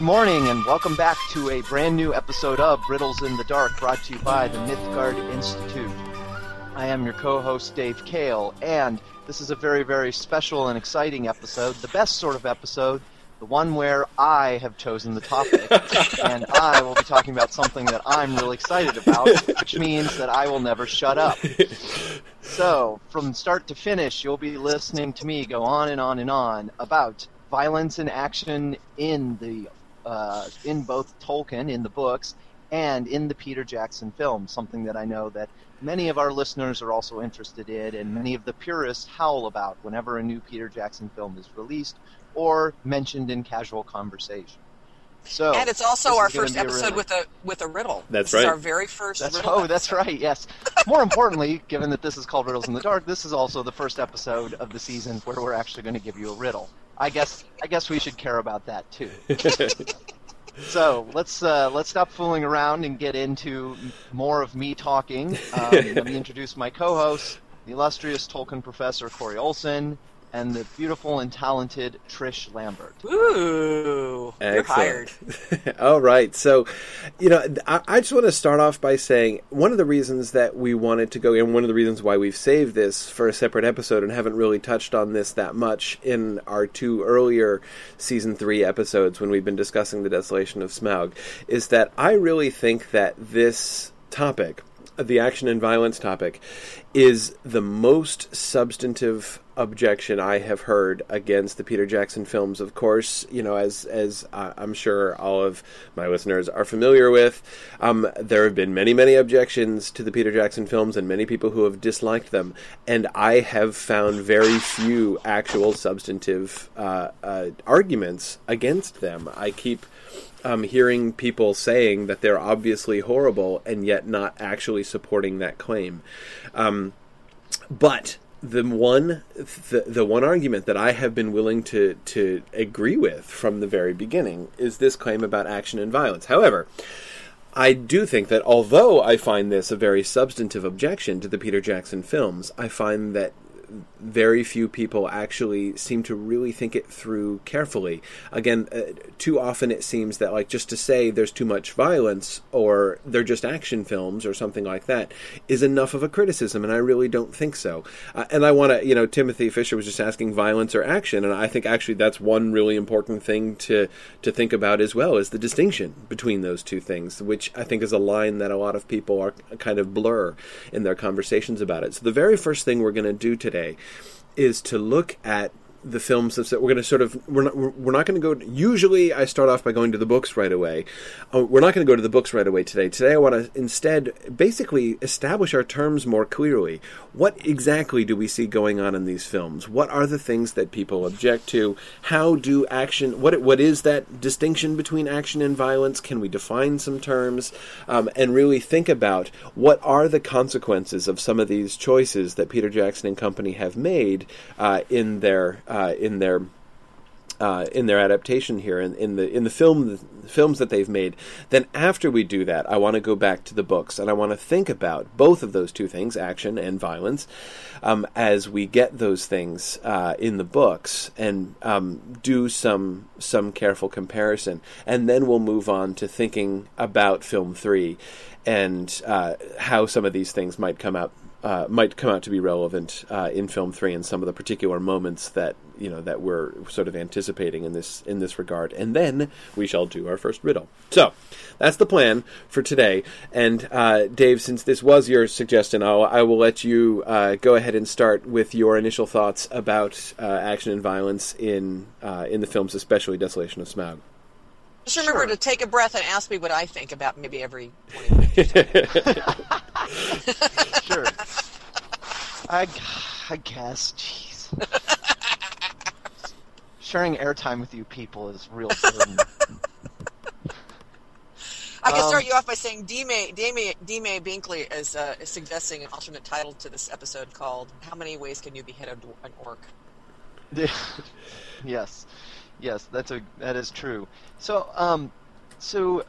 Good morning, and welcome back to a brand new episode of Riddles in the Dark, brought to you by the Mythgard Institute. I am your co-host Dave Kale, and this is a very, very special and exciting episode, the best sort of episode, the one where I have chosen the topic, and I will be talking about something that I'm really excited about, which means that I will never shut up. So, from start to finish, you'll be listening to me go on and on and on about violence and action in the uh, in both Tolkien in the books and in the Peter Jackson films, something that I know that many of our listeners are also interested in, and many of the purists howl about whenever a new Peter Jackson film is released or mentioned in casual conversation. So, and it's also our first be a episode with a with a riddle. That's this Is right. our very first That's, riddle. oh, that's right. Yes. More importantly, given that this is called Riddles in the Dark, this is also the first episode of the season where we're actually going to give you a riddle. I guess I guess we should care about that too. so let's uh, let's stop fooling around and get into more of me talking. Um, let me introduce my co-host, the illustrious Tolkien professor Corey Olsen, and the beautiful and talented Trish Lambert. Ooh, you're hired. All right. So, you know, I, I just want to start off by saying one of the reasons that we wanted to go, and one of the reasons why we've saved this for a separate episode and haven't really touched on this that much in our two earlier season three episodes when we've been discussing the desolation of Smaug, is that I really think that this topic, the action and violence topic, is the most substantive objection I have heard against the Peter Jackson films. Of course, you know, as as uh, I'm sure all of my listeners are familiar with, um, there have been many many objections to the Peter Jackson films, and many people who have disliked them. And I have found very few actual substantive uh, uh, arguments against them. I keep um, hearing people saying that they're obviously horrible and yet not actually supporting that claim. Um, but the one the, the one argument that I have been willing to to agree with from the very beginning is this claim about action and violence. However, I do think that although I find this a very substantive objection to the Peter Jackson films, I find that very few people actually seem to really think it through carefully. Again, uh, too often it seems that like just to say there's too much violence or they're just action films or something like that is enough of a criticism, and I really don't think so. Uh, and I want to, you know, Timothy Fisher was just asking violence or action, and I think actually that's one really important thing to to think about as well is the distinction between those two things, which I think is a line that a lot of people are kind of blur in their conversations about it. So the very first thing we're going to do today is to look at the films that we're going to sort of we're not we're not going to go usually I start off by going to the books right away. Uh, we're not going to go to the books right away today. Today I want to instead basically establish our terms more clearly. What exactly do we see going on in these films? What are the things that people object to? How do action what what is that distinction between action and violence? Can we define some terms um, and really think about what are the consequences of some of these choices that Peter Jackson and company have made uh, in their uh, in their uh, in their adaptation here in, in the in the film the films that they've made. Then after we do that, I want to go back to the books and I want to think about both of those two things, action and violence, um, as we get those things uh, in the books and um, do some some careful comparison, and then we'll move on to thinking about film three and uh, how some of these things might come out uh, might come out to be relevant uh, in film three and some of the particular moments that you know that we're sort of anticipating in this in this regard, and then we shall do our first riddle. So that's the plan for today. And uh, Dave, since this was your suggestion, I'll, I will let you uh, go ahead and start with your initial thoughts about uh, action and violence in uh, in the films, especially Desolation of Smaug. Just remember Sure. to take a breath and ask me what I think about maybe every 20 minutes. Sure. I, I guess. Jeez. Sharing airtime with you people is real burden. I can Um, start you off by saying D. May, D. May, D. May Binkley is, uh, is suggesting an alternate title to this episode called "How Many Ways Can You Behead an Orc?" yes, yes, that's a that is true. So, um, so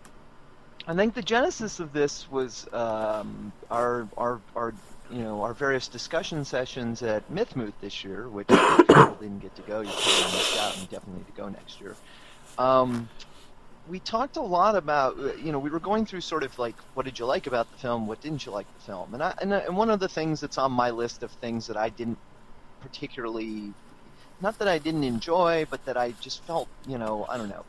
I think the genesis of this was um, our our our you know our various discussion sessions at Mythmoot this year, which people didn't get to go, you probably missed out and definitely need to go next year. Um, we talked a lot about you know we were going through sort of like what did you like about the film, what didn't you like the film, and I and, and one of the things that's on my list of things that I didn't particularly, not that I didn't enjoy, but that I just felt you know I don't know.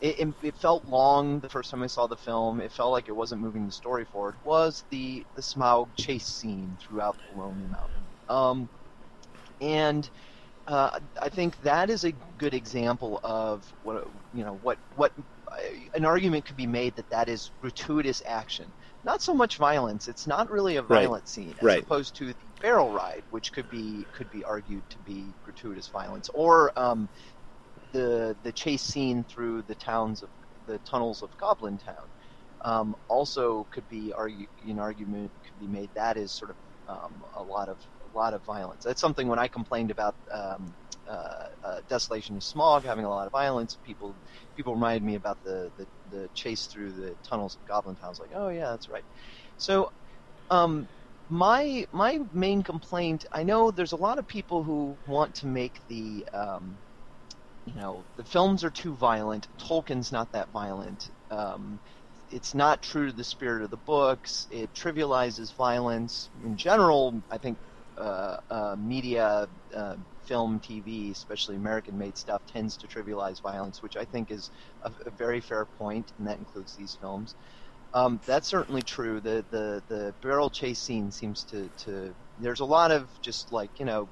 It, it, it felt long the first time I saw the film. It felt like it wasn't moving the story forward. Was the the Smaug chase scene throughout the Lonely Mountain, um, and uh, I think that is a good example of what you know what what an argument could be made that that is gratuitous action, not so much violence. It's not really a violent right. scene as right. opposed to barrel ride, which could be could be argued to be gratuitous violence, or um, the the chase scene through the towns of the tunnels of Goblin Town. Um, also, could be argue, an argument could be made that is sort of um, a lot of a lot of violence. That's something when I complained about um, uh, uh, Desolation of Smaug having a lot of violence. People people reminded me about the, the, the chase through the tunnels of Goblin Town. I was like, oh yeah, that's right. So, um, my my main complaint. I know there's a lot of people who want to make the um, you know the films are too violent. Tolkien's not that violent. Um, it's not true to the spirit of the books. It trivializes violence in general. I think uh, uh, media, uh, film, TV, especially American-made stuff, tends to trivialize violence, which I think is a, a very fair point, and that includes these films. Um, that's certainly true. The, the the barrel chase scene seems to, to there's a lot of just like you know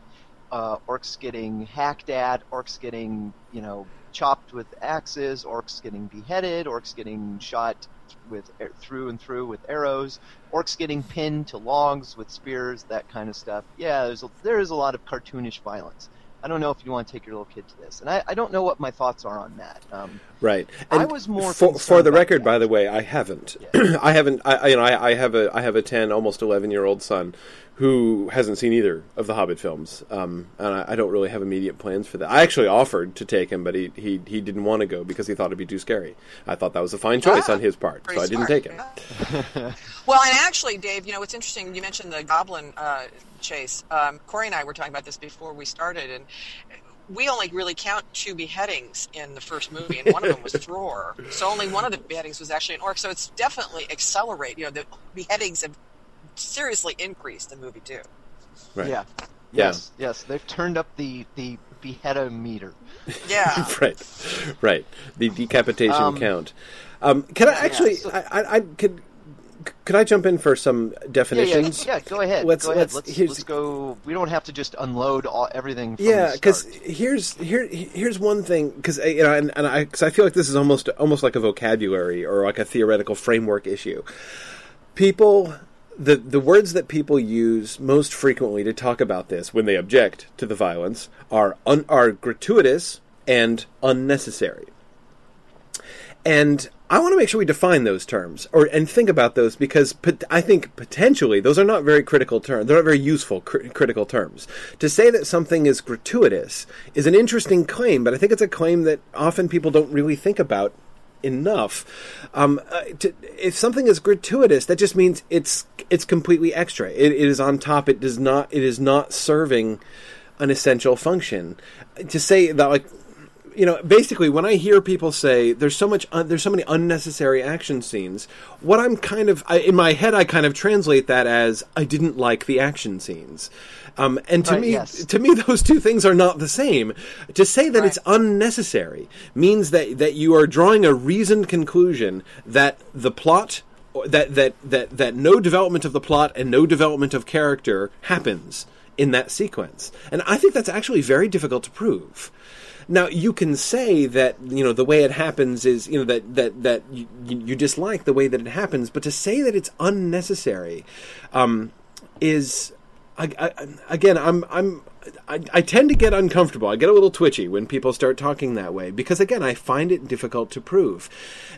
uh, orcs getting hacked at, orcs getting you know chopped with axes, orcs getting beheaded, orcs getting shot with through and through with arrows, orcs getting pinned to logs with spears, that kind of stuff. Yeah, there's a, there is a lot of cartoonish violence. I don't know if you want to take your little kid to this, and I, I don't know what my thoughts are on that. Um, right. And I was more for, for the record, by the way, I haven't. Yeah. I haven't. I, you know, I, I, have a I have a ten, almost eleven year old son who hasn't seen either of the Hobbit films, um, and I, I, don't really have immediate plans for that. I actually offered to take him, but he, he, he didn't want to go because he thought it'd be too scary. I thought that was a fine choice ah, on his part, so I didn't take him. well, and actually, Dave, you know what's interesting? You mentioned the goblin uh, chase. Um, Corey and I were talking about this before we started, and we only really count two beheadings in the first movie, and one of them was Thror. So only one of the beheadings was actually an orc. So it's definitely accelerate. You know, the beheadings have seriously increased in movie two. Right. Yeah. Yes, yeah. yes, they've turned up the the meter. Yeah. right, right. The decapitation um, count. Um, can I actually? Yeah, so, I, I, I could. Could I jump in for some definitions? Yeah, yeah, yeah go ahead. Let's, go ahead. Let's, let's, let's, go. We don't have to just unload all, everything. yeah, because here's here here's one thing because you know, and, and I because I feel like this is almost almost like a vocabulary or like a theoretical framework issue. People the the words that people use most frequently to talk about this when they object to the violence are un, are gratuitous and unnecessary. And I want to make sure we define those terms or and think about those because I think potentially those are not very critical terms. They're not very useful cr- critical terms. To say that something is gratuitous is an interesting claim, but I think it's a claim that often people don't really think about enough. Um, uh, to, if something is gratuitous, that just means it's it's completely extra. It, it is on top. It does not. It is not serving an essential function. To say that, like, you know, basically, when I hear people say there's so much, there's so many unnecessary action scenes, what I'm kind of I, in my head, I kind of translate that as I didn't like the action scenes. Um, and to right, me, yes. to me, those two things are not the same. To say that right. it's unnecessary means that that you are drawing a reasoned conclusion that the plot that that that that no development of the plot and no development of character happens in that sequence. And I think that's actually very difficult to prove. Now you can say that you know the way it happens is you know that that that you, you dislike the way that it happens, but to say that it's unnecessary um, is I, I, again, I'm I'm I, I, tend to get uncomfortable. I get a little twitchy when people start talking that way because again, I find it difficult to prove.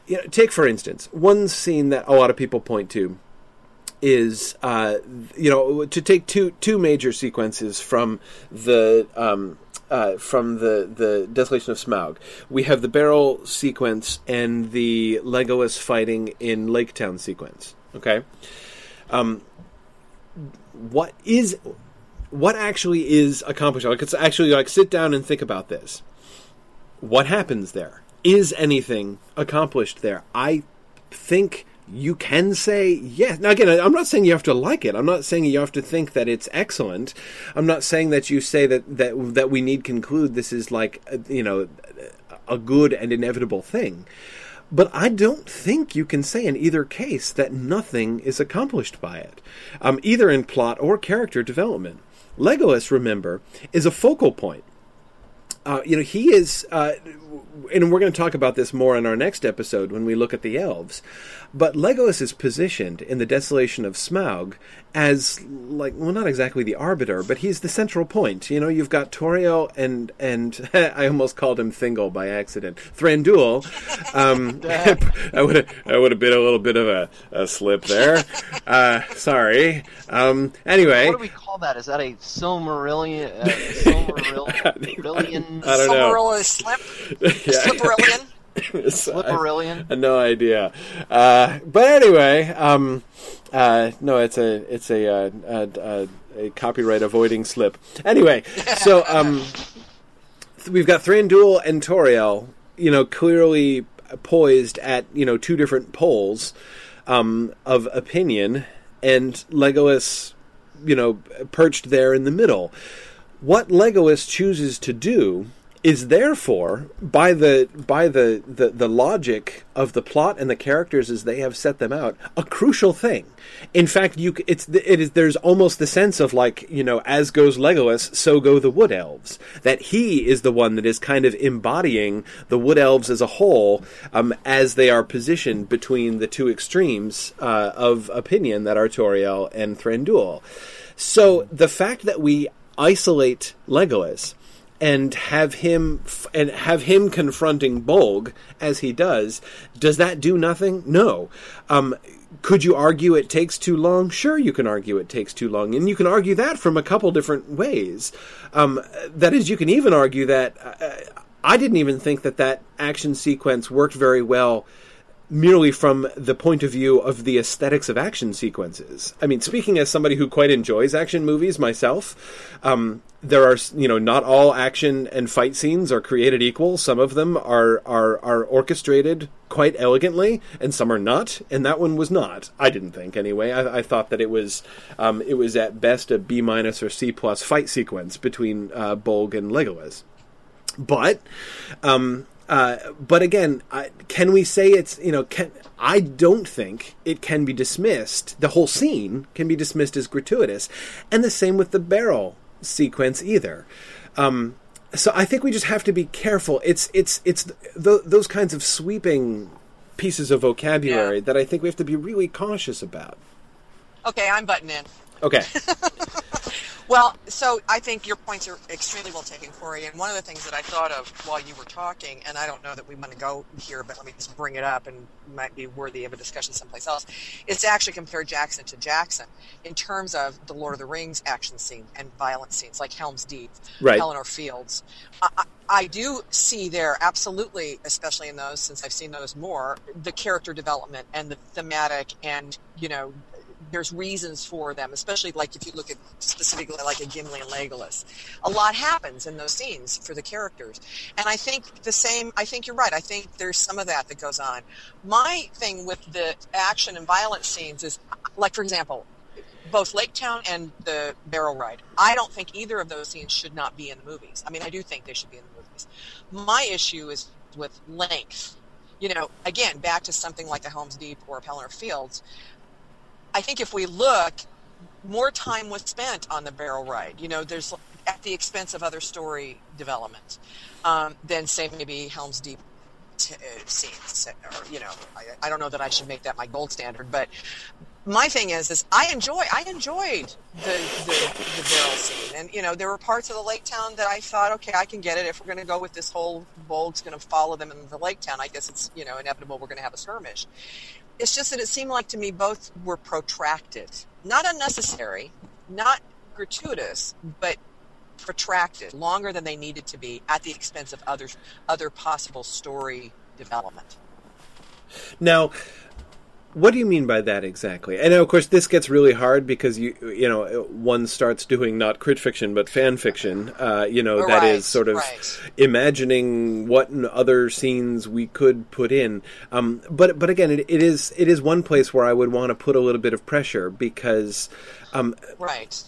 You know, take for instance one scene that a lot of people point to is uh, you know to take two two major sequences from the. Um, uh, from the, the Desolation of Smaug. We have the barrel sequence and the Legolas fighting in Lake Town sequence. Okay? Um, what is what actually is accomplished? Like, it's actually like sit down and think about this. What happens there? is anything accomplished there? I think you can say yes. Now, again, I'm not saying you have to like it. I'm not saying you have to think that it's excellent. I'm not saying that you say that that that we need conclude this is like uh, you know a good and inevitable thing. But I don't think you can say in either case that nothing is accomplished by it, um, either in plot or character development. Legolas, remember, is a focal point. Uh, you know, he is, uh, and we're going to talk about this more in our next episode when we look at the elves. But Legolas is positioned in the desolation of Smaug as like well not exactly the arbiter, but he's the central point. You know, you've got Tauriel and and I almost called him Thingol by accident. Thranduil. Um, I would have I would have been a little bit of a, a slip there. Uh, sorry. Um, anyway, what do we call that? Is that a Silmarillion? Uh, Silmarillion? I don't know. Silmarillion slip? Yeah. Slipperillion? Slipperillion? I, no idea. Uh, but anyway, um, uh, no, it's a it's a, uh, a, a copyright avoiding slip. Anyway, so um, we've got Thranduil and Tauriel, you know, clearly poised at you know two different poles um, of opinion, and Legolas, you know, perched there in the middle. What Legolas chooses to do is therefore by the by the, the the logic of the plot and the characters as they have set them out a crucial thing. In fact you it's it is there's almost the sense of like you know as goes legolas so go the wood elves. That he is the one that is kind of embodying the wood elves as a whole um, as they are positioned between the two extremes uh, of opinion that are tauriel and thranduil. So the fact that we isolate legolas and have him f- and have him confronting Bolg as he does, does that do nothing? No. Um, could you argue it takes too long? Sure, you can argue it takes too long, and you can argue that from a couple different ways. Um, that is, you can even argue that uh, I didn't even think that that action sequence worked very well merely from the point of view of the aesthetics of action sequences. I mean, speaking as somebody who quite enjoys action movies myself, um, there are you know not all action and fight scenes are created equal. Some of them are are are orchestrated quite elegantly, and some are not. And that one was not. I didn't think anyway. I, I thought that it was um, it was at best a B minus or C plus fight sequence between uh, Bolg and Legolas. But um, uh, but again, uh, can we say it's you know? Can, I don't think it can be dismissed. The whole scene can be dismissed as gratuitous, and the same with the barrel sequence either. Um, so I think we just have to be careful. It's it's it's th- those kinds of sweeping pieces of vocabulary Yeah. that I think we have to be really cautious about. Okay, I'm butting in. Okay. Well, so I think your points are extremely well taken, Corey. And one of the things that I thought of while you were talking, and I don't know that we want to go here, but let me just bring it up and might be worthy of a discussion someplace else, is to actually compare Jackson to Jackson in terms of the Lord of the Rings action scene and violent scenes like Helm's Deep, Right. Pelennor Fields. I, I, I do see there absolutely, especially in those, since I've seen those more, the character development and the thematic and, you know, there's reasons for them, especially like if you look at specifically like a Gimli and Legolas. A lot happens in those scenes for the characters. And I think the same, I think you're right. I think there's some of that that goes on. My thing with the action and violence scenes is, like, for example, both Lake Town and the Barrel Ride. I don't think either of those scenes should not be in the movies. I mean, I do think they should be in the movies. My issue is with length. You know, again, back to something like the Helm's Deep or Pelennor Fields. I think if we look, more time was spent on the barrel ride. You know, there's at the expense of other story development um, than say maybe Helm's Deep t- uh, scenes. Or you know, I, I don't know that I should make that my gold standard, but my thing is, is I enjoy, I enjoyed the, the, the barrel scene, and you know, there were parts of the lake town that I thought, okay, I can get it. If we're going to go with this whole Bolg's going to follow them in the lake town, I guess it's you know inevitable we're going to have a skirmish. It's just that it seemed like to me both were protracted, not unnecessary, not gratuitous, but protracted, longer than they needed to be, at the expense of other other possible story development. Now, What do you mean by that exactly? And of course, this gets really hard because you you know one starts doing not crit fiction but fan fiction. Uh, you know that Right, is sort of right. imagining what other scenes we could put in. Um, but but again, it, it is it is one place where I would want to put a little bit of pressure because um, Right.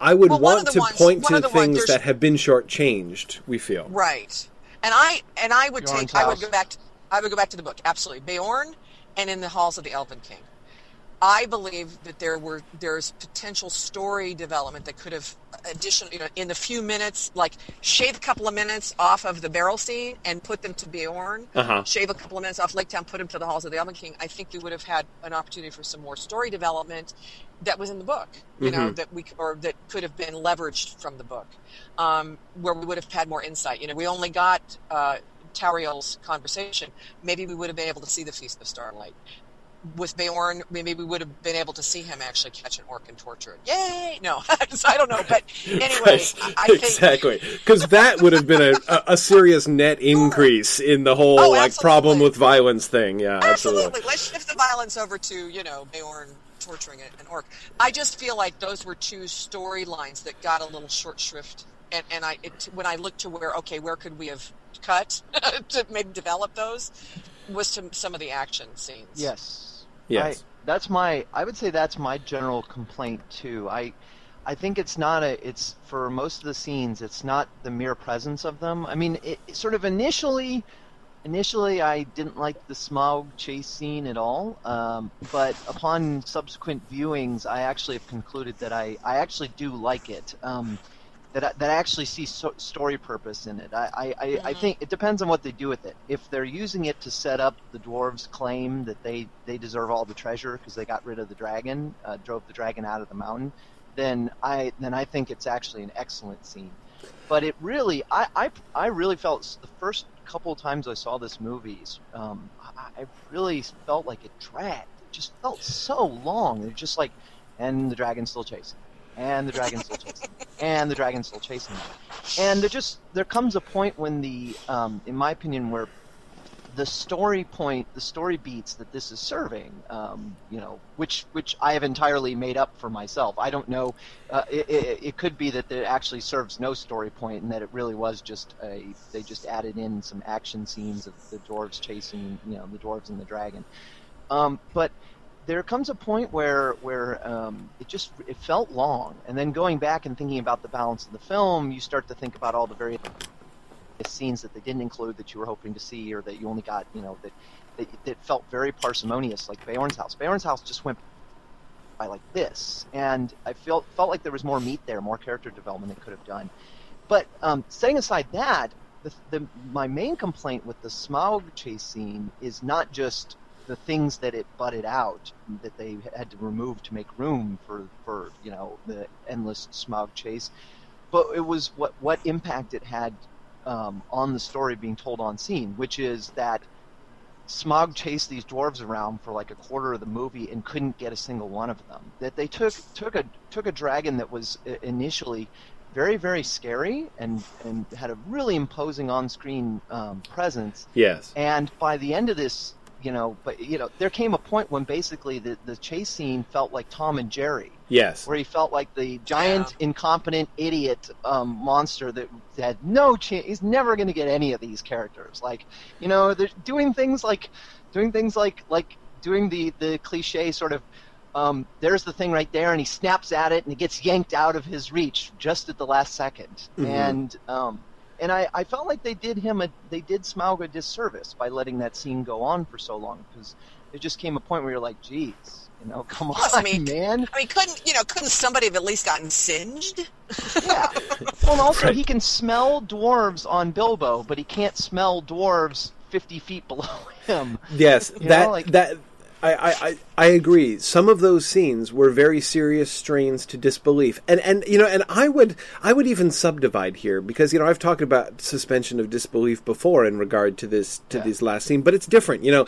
I would Well, want to ones- point one to of the ones- things that have been shortchanged. We feel Right. And I and I would Beorn's take I would go back to I would go back to the book absolutely Beorn and in the halls of the Elven King. I believe that there were there's potential story development that could have additional you know in the few minutes like shave a couple of minutes off of the barrel scene and put them to Beorn. Uh-huh. Shave a couple of minutes off Lake Town, put them to the halls of the Elven King. I think you would have had an opportunity for some more story development that was in the book. You know that we or that could have been leveraged from the book, um, where we would have had more insight. You know, we only got uh, Tauriel's conversation. Maybe we would have been able to see the Feast of Starlight. With Beorn, maybe we would have been able to see him actually catch an orc and torture it. Yay! No, I don't know, but anyway, Right, I I think exactly because that would have been a, a, a serious net increase in the whole Oh, like problem with violence thing. Yeah, absolutely. Absolutely. Let's shift the violence over to, you know, Beorn torturing an orc. I just feel like those were two storylines that got a little short shrift. And, and I, it, when I looked to where, okay, where could we have cut to maybe develop those, was to some of the action scenes. Yes. Yes. I, that's my. I would say that's my general complaint too. I, I think it's not a. It's for most of the scenes. It's not the mere presence of them. I mean, it, it sort of initially. Initially, I didn't like the Smaug chase scene at all, um, but upon subsequent viewings, I actually have concluded that I, I actually do like it. Um, that that actually see so, story purpose in it. I, I, I, I think it depends on what they do with it. If they're using it to set up the dwarves' claim that they, they deserve all the treasure because they got rid of the dragon, uh, drove the dragon out of the mountain, then I then I think it's actually an excellent scene. But it really, I, I, I really felt the first couple of times I saw this movie, um, I, I really felt like it dragged. It just felt so long. It just like, and the dragon's still chasing and the dragon's still chasing, and the dragon's still chasing them. And there just there comes a point when the, um, in my opinion, where the story point, the story beats that this is serving, um, you know, which which I have entirely made up for myself. I don't know. Uh, it, it, it could be that it actually serves no story point, and that it really was just a they just added in some action scenes of the dwarves chasing, you know, the dwarves and the dragon. Um, but there comes a point where where um, it just it felt long, and then going back and thinking about the balance of the film, you start to think about all the various scenes that they didn't include that you were hoping to see, or that you only got, you know, that that, that felt very parsimonious, like Beorn's house. Beorn's house just went by like this, and I felt felt like there was more meat there, more character development it could have done. But um, setting aside that, the, the, my main complaint with the Smaug chase scene is not just the things that it butted out that they had to remove to make room for, for you know the endless Smaug chase, but it was what what impact it had um, on the story being told on scene, which is that Smaug chased these dwarves around for like a quarter of the movie and couldn't get a single one of them. That they took took a took a dragon that was initially very very scary and and had a really imposing on screen um, presence, Yes. and by the end of this, you know, but you know, there came a point when basically the the chase scene felt like Tom and Jerry Yes. where he felt like the giant, incompetent idiot um, monster that had no chance. He's never going to get any of these characters. Like, you know, they're doing things like doing things like like doing the the cliche sort of. Um, there's the thing right there, and he snaps at it, and it gets yanked out of his reach just at the last 2nd Mhm. And um, and I, I felt like they did him a they did Smaug a disservice by letting that scene go on for so long because it just came a point where you're like, geez, you know, come Plus, on, I mean, man. I mean, couldn't you know? Couldn't somebody have at least gotten singed? Yeah. Well, and also Right. he can smell dwarves on Bilbo, but he can't smell dwarves fifty feet below him. Yes, You that know, like- that I, I, I- agree. Some of those scenes were very serious strains to disbelief, and and you know, and I would I would even subdivide here because you know I've talked about suspension of disbelief before in regard to this to Yeah. this last scene, but it's different. You know,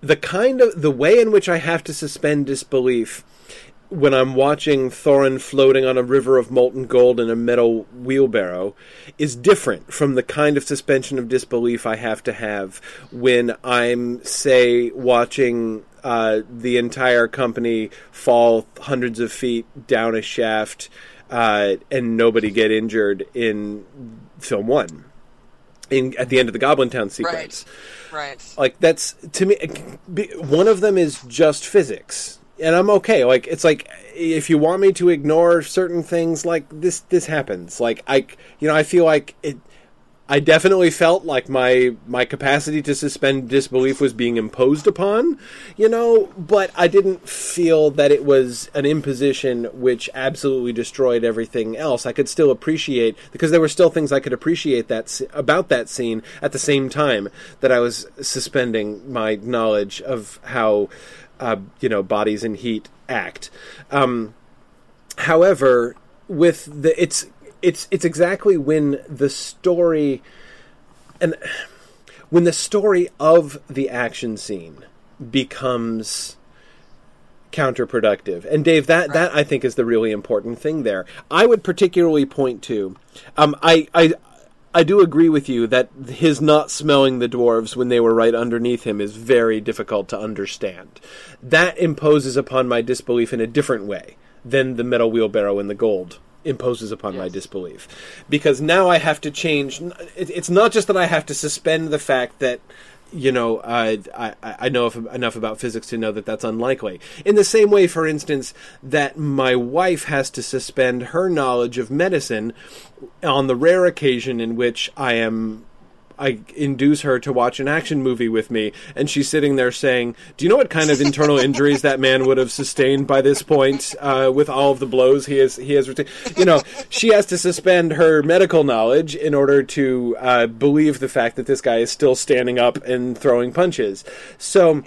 the kind of the way in which I have to suspend disbelief when I'm watching Thorin floating on a river of molten gold in a metal wheelbarrow is different from the kind of suspension of disbelief I have to have when I'm, say, watching uh, the entire company fall hundreds of feet down a shaft uh, and nobody get injured in film one. In at the end of the Goblin Town sequence, Right. Right. like that's to me one of them is just physics and i'm okay like it's like if you want me to ignore certain things like this this happens like i you know i feel like it i definitely felt like my my capacity to suspend disbelief was being imposed upon you know but i didn't feel that it was an imposition which absolutely destroyed everything else. I could still appreciate because there were still things i could appreciate that about that scene at the same time that i was suspending my knowledge of how uh, you know bodies in heat act. Um, however with the it's it's it's exactly when the story and when the story of the action scene becomes counterproductive. And Dave, that that I think is the really important thing there. I would particularly point to um, I I I do agree with you that his not smelling the dwarves when they were right underneath him is very difficult to understand. That imposes upon my disbelief in a different way than the metal wheelbarrow and the gold imposes upon my disbelief. Because now I have to change. It's not just that I have to suspend the fact that you know, I, I, I know enough about physics to know that that's unlikely. In the same way, for instance, that my wife has to suspend her knowledge of medicine on the rare occasion in which I am. I induce her to watch an action movie with me, and she's sitting there saying, "Do you know what kind of internal injuries that man would have sustained by this point uh, with all of the blows he has he has retained?" You know, she has to suspend her medical knowledge in order to uh, believe the fact that this guy is still standing up and throwing punches. So,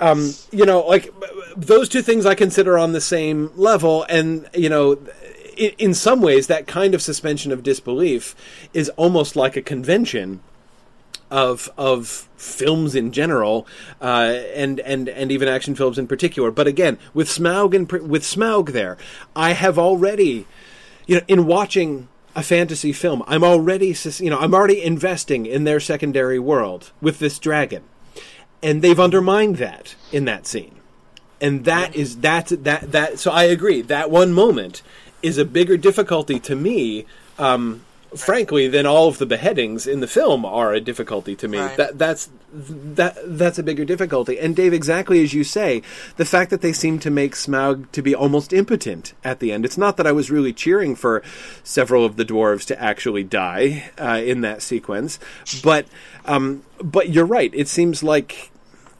um, you know, like those two things I consider on the same level, and you know. In some ways, that kind of suspension of disbelief is almost like a convention of of films in general, uh, and and and even action films in particular. But again, with Smaug and with Smaug there, I have already, you know, in watching a fantasy film, I'm already you know I'm already investing in their secondary world with this dragon, and they've undermined that in that scene, and that is that that that. So I agree that one moment is a bigger difficulty to me. Um, frankly than all of the beheadings in the film are a difficulty to me. Right. that that's that that's a bigger difficulty. And dave exactly as you say the fact that they seem to make smaug to be almost impotent at the end. It's not that i was really cheering for several of the dwarves to actually die uh, in that sequence but um, but you're right. It seems like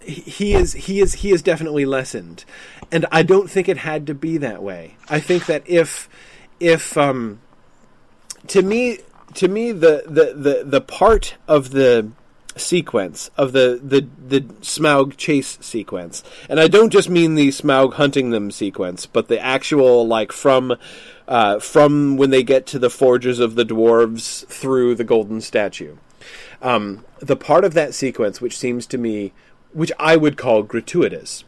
he is he is he is definitely lessened. And i don't think it had to be that way. I think that if if um to me to me the the the, the part of the sequence of the, the the Smaug chase sequence, and I don't just mean the Smaug hunting them sequence, but the actual like from uh, from when they get to the forges of the dwarves through the golden statue. Um, the part of that sequence which seems to me, which I would call gratuitous,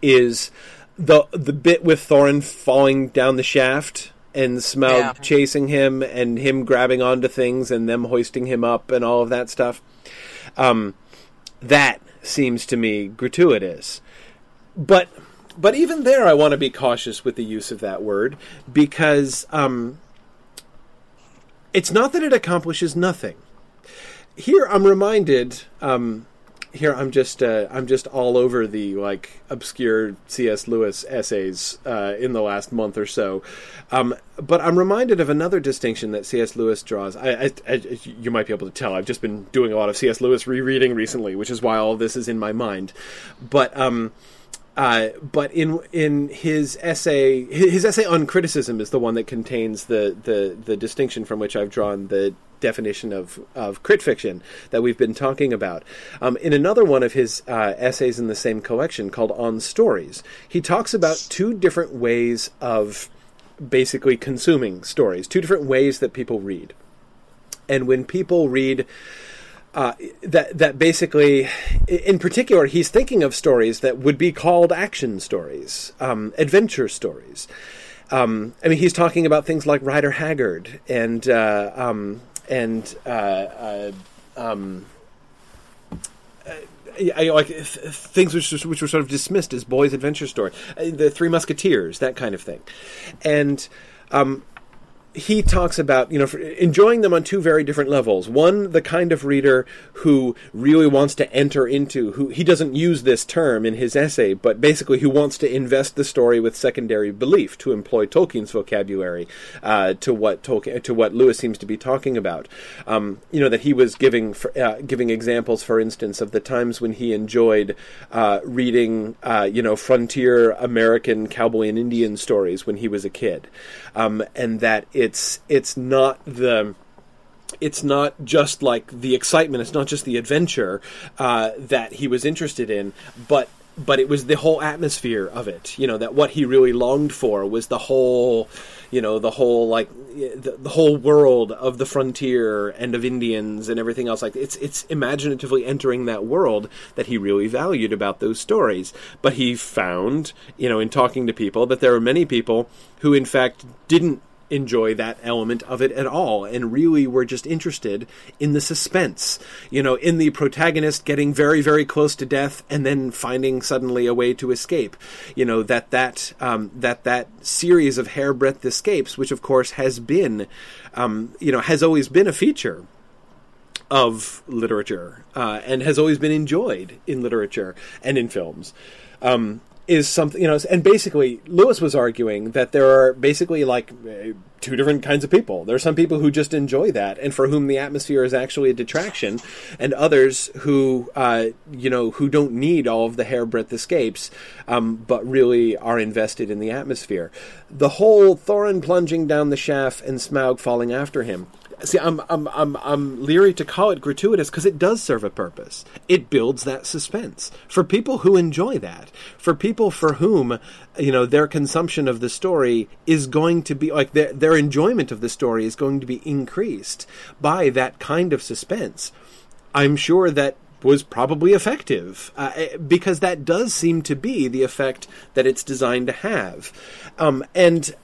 is the the bit with Thorin falling down the shaft and Smaug Yeah. chasing him and him grabbing onto things and them hoisting him up and all of that stuff. Um, that seems to me gratuitous. But but even there, I want to be cautious with the use of that word because um, it's not that it accomplishes nothing. Here, I'm reminded. Um, here, I'm just uh, I'm just all over the like obscure C.S. Lewis essays uh, in the last month or so, um, but I'm reminded of another distinction that C.S. Lewis draws. I, I, I, you might be able to tell. I've just been doing a lot of C.S. Lewis rereading recently, which is why all this is in my mind. But um, uh, but in in his essay, his essay on criticism is the one that contains the, the, the distinction from which I've drawn the definition of, of crit fiction that we've been talking about. Um, in another one of his uh, essays in the same collection called On Stories, he talks about two different ways of basically consuming stories, two different ways that people read. And when people read uh, that that basically, in particular, he's thinking of stories that would be called action stories, um, adventure stories. Um, I mean, he's talking about things like Rider Haggard and uh, um, and uh, uh, um, uh, I, like th- things which which were sort of dismissed as boys' adventure story, uh, the Three Musketeers, that kind of thing, and. Um, he talks about you know enjoying them on two very different levels. One, the kind of reader who really wants to enter into who he doesn't use this term in his essay, but basically who wants to invest the story with secondary belief, to employ Tolkien's vocabulary, uh, to what Tolkien to what Lewis seems to be talking about. Um, you know that he was giving for, uh, giving examples, for instance, of the times when he enjoyed uh, reading uh, you know frontier American cowboy and Indian stories when he was a kid, um, and that it's it's not the it's not just like the excitement it's not just the adventure uh, that he was interested in but but it was the whole atmosphere of it you know that what he really longed for was the whole you know the whole like the, the, whole world of the frontier and of Indians and everything else. Like it's it's imaginatively entering that world that he really valued about those stories. But he found you know in talking to people that there are many people who in fact didn't enjoy that element of it at all. And really were just interested in the suspense you know in the protagonist getting very very close to death and then finding suddenly a way to escape. You know that that um, that that series of hairbreadth escapes which of course has been um, you know has always been a feature of literature uh, and has always been enjoyed in literature and in films. Um, is something you know and basically lewis was arguing that there are basically like uh, two different kinds of people. There are some people who just enjoy that and for whom the atmosphere is actually a detraction and others who uh, you know who don't need all of the hairbreadth escapes um, but really are invested in the atmosphere. The whole thorin plunging down the shaft and smaug falling after him See, I'm I'm I'm I'm leery to call it gratuitous because it does serve a purpose. It builds that suspense for people who enjoy that. For people for whom, you know, their consumption of the story is going to be like their their enjoyment of the story is going to be increased by that kind of suspense. I'm sure that was probably effective uh, eh, because that does seem to be the effect that it's designed to have. Um, and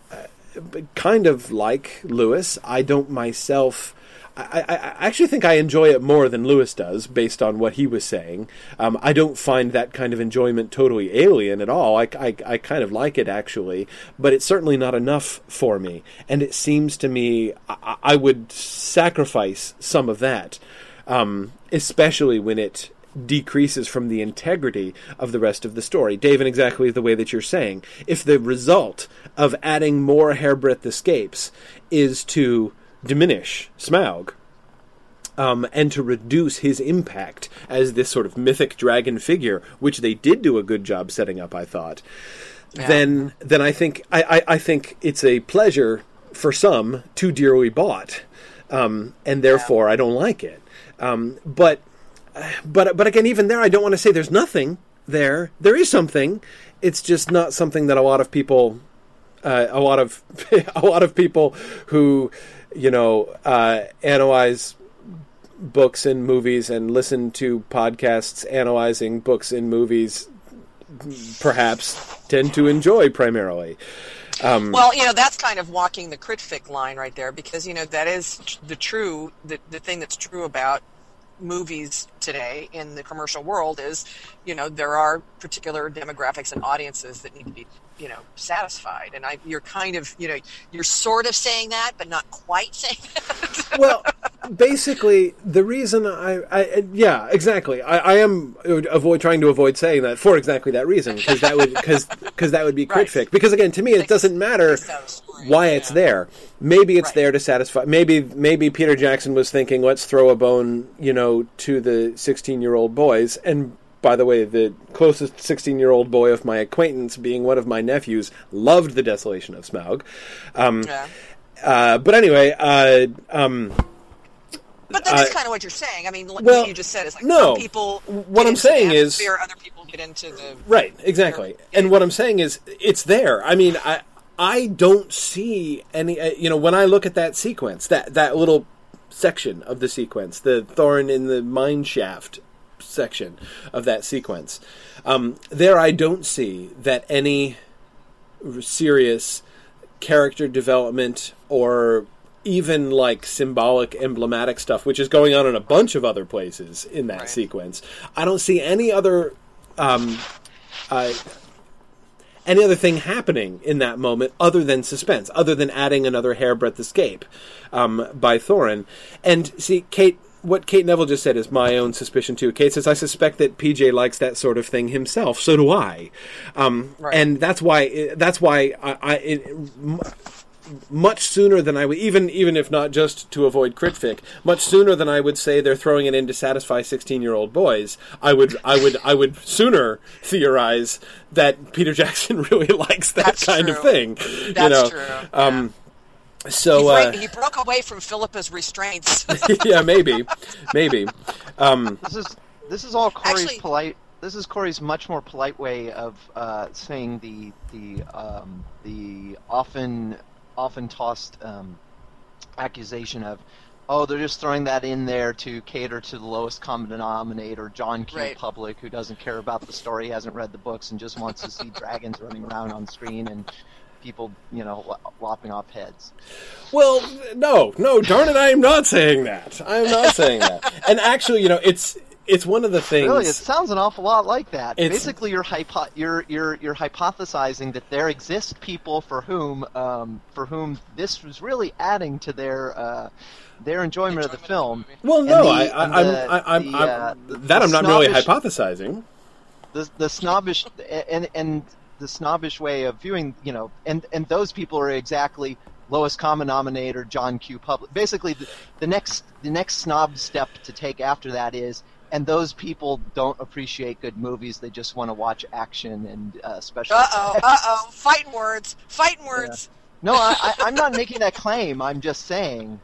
kind of like Lewis, I don't myself. I, I, actually think I enjoy it more than Lewis does, based on what he was saying. Um, I don't find that kind of enjoyment totally alien at all. I, I, I, kind of like it actually, but it's certainly not enough for me. And it seems to me I, I would sacrifice some of that, um, especially when it decreases from the integrity of the rest of the story. Dave, in exactly the way that you're saying, if the result of adding more hairbreadth escapes is to diminish Smaug, um, and to reduce his impact as this sort of mythic dragon figure, which they did do a good job setting up, I thought. Yeah. Then, then I think I, I, I, think it's a pleasure for some too dearly bought, um, and therefore yeah. I don't like it. Um, but but but again, even there, I don't want to say there's nothing there. There is something. It's just not something that a lot of people, uh, a lot of a lot of people who, you know, uh, analyze books and movies and listen to podcasts analyzing books and movies, perhaps tend to enjoy primarily. Um, well, you know that's kind of walking the crit line right there because you know that is the true the, the thing that's true about movies today in the commercial world is, you know, there are particular demographics and audiences that need to be, you know, satisfied. And I, you're kind of, you know, you're sort of saying that, but not quite saying that. well, basically, the reason I, I yeah, exactly. I, I, am avoid trying to avoid saying that for exactly that reason because that would because because that would be crit right. Because again, to me, it doesn't matter why it's yeah. there. Maybe it's right. there to satisfy. Maybe maybe Peter Jackson was thinking, let's throw a bone, you know, to the sixteen-year-old boys. And by the way, the closest sixteen-year-old boy of my acquaintance, being one of my nephews, loved the Desolation of Smaug. Um, yeah. uh, but anyway, uh, um, but that is uh, kind of what you're saying. I mean, well, what you just said is like no, people. What I'm saying is, other people get into the right, exactly. And what I'm saying is, it's there. I mean, I I don't see any. Uh, you know, when I look at that sequence, that that little section of the sequence, the Thorin in the mine shaft section of that sequence, um, there I don't see that any serious character development or even like symbolic, emblematic stuff, which is going on in a bunch of other places in that Right. sequence. I don't see any other. Um, uh, any other thing happening in that moment other than suspense, other than adding another hairbreadth escape um, by Thorin. And see, Kate, what Kate Neville just said is my own suspicion too. Kate says, "I suspect that PJ likes that sort of thing himself. So do I." Um, Right. And that's why. That's why I. I it, m- much sooner than I would even even if not just to avoid critfic, much sooner than I would say they're throwing it in to satisfy sixteen year old boys. I would I would I would sooner theorize that Peter Jackson really likes that That's kind of true. thing. you That's know? true. Um, so uh, he broke away from Philippa's restraints. yeah, maybe, maybe. Um, This is this is all Corey's Actually- polite. This is Corey's much more polite way of uh, saying the the um, the often often tossed um, accusation of, oh, they're just throwing that in there to cater to the lowest common denominator, John Q. Right. Public, who doesn't care about the story, hasn't read the books, and just wants to see dragons running around on screen and people, you know, lopping off heads. Well, no, no, darn it, I am not saying that. I am not saying that. And actually, you know, it's it's one of the things. Really, it sounds an awful lot like that. It's- Basically, you're, hypo- you're you're you're hypothesizing that there exist people for whom um, for whom this was really adding to their uh, their enjoyment, of the film. well, no, the- I, I I'm the- I, I'm, the, I'm uh, that I'm not really hypothesizing. the the snobbish and and the snobbish way of viewing, you know, and and those people are exactly lowest common denominator John Q. Public. Basically, the, the next the next snob step to take after that is. And those people don't appreciate good movies. They just want to watch action and uh, special. uh oh, uh oh, fighting words, fighting words. No, I, I, I'm not making that claim. I'm just saying.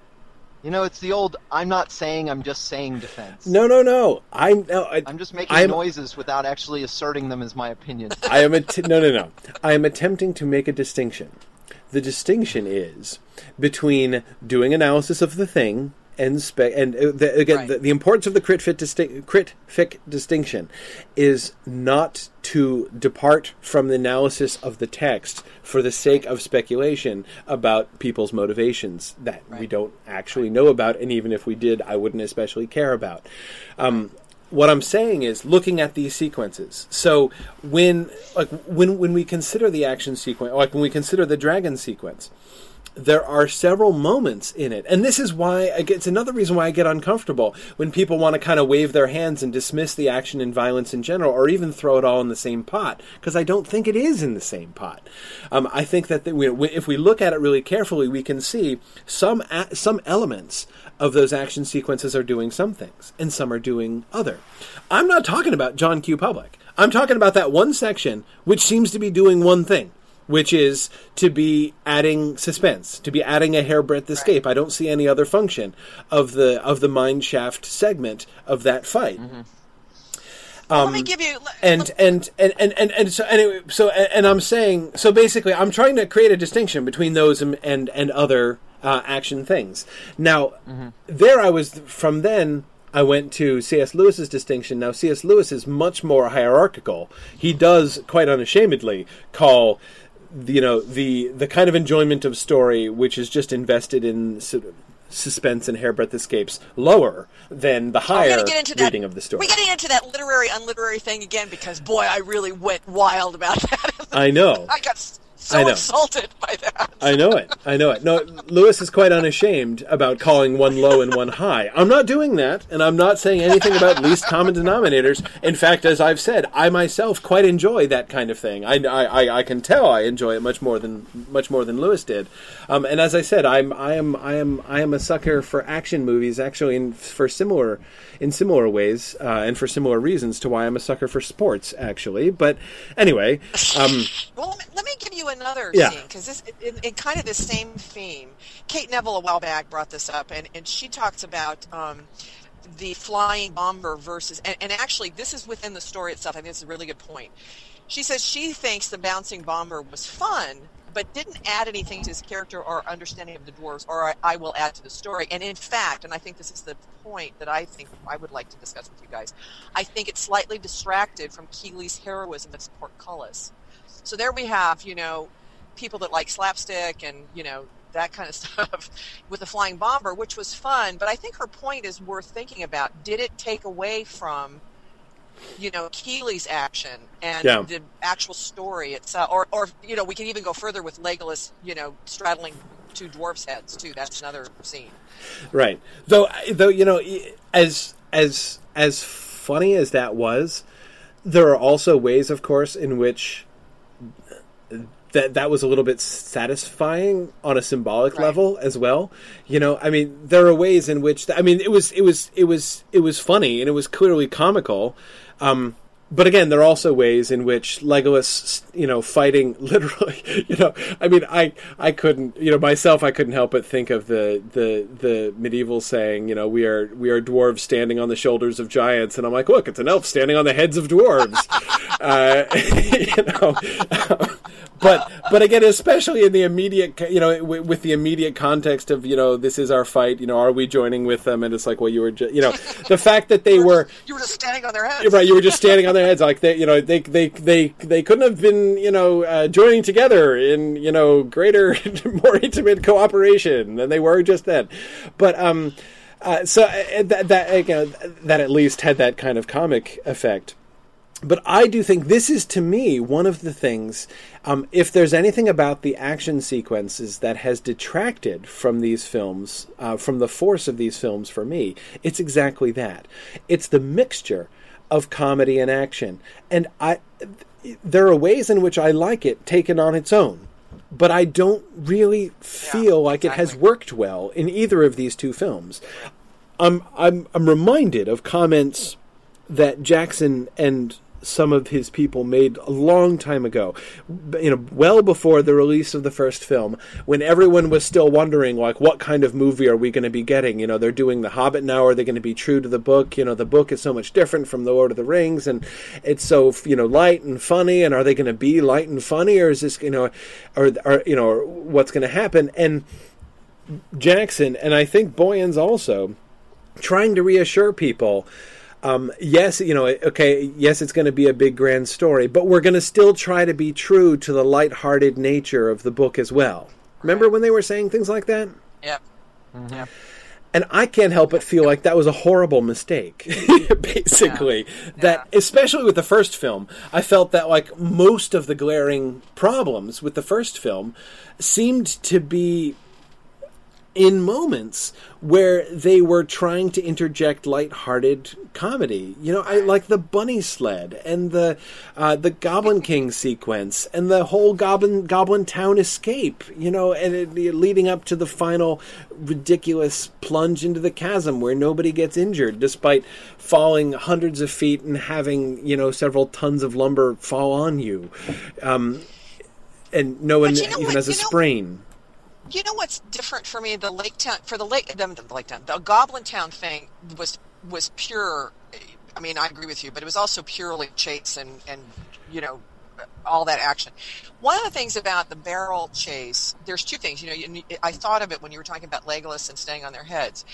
You know, it's the old "I'm not saying, I'm just saying" defense. No, no, no. I'm no, I, I'm just making I'm- noises without actually asserting them as my opinion. I am att- no, no, no. I am attempting to make a distinction. The distinction is between doing analysis of the thing and spe- and uh, the, again Right. the, the importance of the crit fit crit fic distinction is not to depart from the analysis of the text for the sake of speculation about people's motivations that we don't actually know about, and even if we did, I wouldn't especially care about. Um, what I'm saying is looking at these sequences. So when like when when we consider the action sequence, like when we consider the dragon sequence, there are several moments in it, and this is why it's another reason why I get uncomfortable when people want to kind of wave their hands and dismiss the action and violence in general, or even throw it all in the same pot, because I don't think it is in the same pot. Um, I think that the, we- if we look at it really carefully, we can see some a- some elements of those action sequences are doing some things, and some are doing other. I'm not talking about John Q. Public. I'm talking about that one section which seems to be doing one thing which is to be adding suspense, to be adding a hairbreadth escape. I don't see any other function of the of the mine shaft segment of that fight. let me give you. Um, And and, and, and, and and so anyway, so and, and I'm saying so basically, I'm trying to create a distinction between those and and, and other uh, action things. Now, there I was from then. I went to C.S. Lewis's distinction. Now, C.S. Lewis is much more hierarchical. He does quite unashamedly call, you know, the the kind of enjoyment of story which is just invested in sort of suspense and hairbreadth escapes lower than the higher into that. reading of the story. We're getting into that literary, unliterary thing again because boy, I really went wild about that. I know. I got so I know. insulted by that. I know it. I know it. No, Lewis is quite unashamed about calling one low and one high. I'm not doing that, and I'm not saying anything about least common denominators. In fact, as I've said, I myself quite enjoy that kind of thing. I, I, I- can tell I enjoy it much more than much more than Lewis did. Um, and as I said, I'm I am I am I am a sucker for action movies, actually, in, for similar in similar ways uh, and for similar reasons to why I'm a sucker for sports, actually. But anyway, um, Well, let me, give you another Yeah. scene because this, in, in kind of the same theme. Kate Neville a while back brought this up, and, and she talks about um, the flying bomber versus, and, and actually, this is within the story itself. I think it's a really good point. She says she thinks the bouncing bomber was fun, but didn't add anything to his character or understanding of the dwarves, or I, I will add to the story. And in fact, and I think this is the point that I think I would like to discuss with you guys, I think it's slightly distracted from Kili's heroism as portcullis. So there we have, you know, people that like slapstick and, you know, that kind of stuff with the flying bomber, which was fun. But I think her point is worth thinking about. Did it take away from you know Kili's action and Yeah. the actual story itself, or or you know we can even go further with Legolas, you know, straddling two dwarfs' heads too. That's another scene. Right. Though, though you know, as as as funny as that was, there are also ways, of course, in which that that was a little bit satisfying on a symbolic Right. level as well. You know, I mean, there are ways in which I mean, it was it was it was it was funny and it was clearly comical. Um, but again, there are also ways in which Legolas, you know, fighting literally, you know, I mean, I, I couldn't, you know, myself, I couldn't help but think of the, the, the medieval saying, you know, we are, we are dwarves standing on the shoulders of giants, and I'm like, look, it's an elf standing on the heads of dwarves, uh, you know, but, but again, especially in the immediate, you know, w- with the immediate context of, you know, this is our fight, you know, are we joining with them? And it's like, well, you were, ju- you know, the fact that they were, You were just standing on their heads. right. You were just standing on their heads, like they, you know, they, they, they, they couldn't have been, you know, uh, joining together in, you know, greater, more intimate cooperation than they were just then. But, um, uh, so uh, that, that, you know, that at least had that kind of comic effect. But I do think this is, to me, one of the things. Um, if there's anything about the action sequences that has detracted from these films, uh, from the force of these films for me, it's exactly that. It's the mixture of comedy and action. And I, there are ways in which I like it taken on its own. But I don't really feel like it has worked well in either of these two films. I'm I'm I'm reminded of comments that Jackson and some of his people made a long time ago, you know, well before the release of the first film, when everyone was still wondering, like, what kind of movie are we going to be getting? You know, they're doing The Hobbit now. Are they going to be true to the book? You know, the book is so much different from The Lord of the Rings, and it's so you know light and funny. And are they going to be light and funny, or is this you know, or, or you know, what's going to happen? And Jackson and I think Boyens also trying to reassure people um, yes, you know, okay, yes, it's going to be a big grand story, but we're going to still try to be true to the lighthearted nature of the book as well. Remember when they were saying things like that? Yep. Yep. And I can't help but feel like that was a horrible mistake, basically. That, especially with the first film, I felt that like most of the glaring problems with the first film seemed to be in moments where they were trying to interject lighthearted comedy. You know, I like the bunny sled and the uh, the Goblin King sequence and the whole Goblin Goblin Town escape. You know, and it, leading up to the final ridiculous plunge into the chasm where nobody gets injured despite falling hundreds of feet and having you know several tons of lumber fall on you. Um, and no one you know even what? has a You know- sprain. You know what's different for me? The Lake Town for the Lake, the, Lake Town, the Goblin Town thing was was pure. I mean, I agree with you, but it was also purely chase and and you know all that action. One of the things about the barrel chase, there's two things. You know, you, I thought of it when you were talking about Legolas and staying on their heads,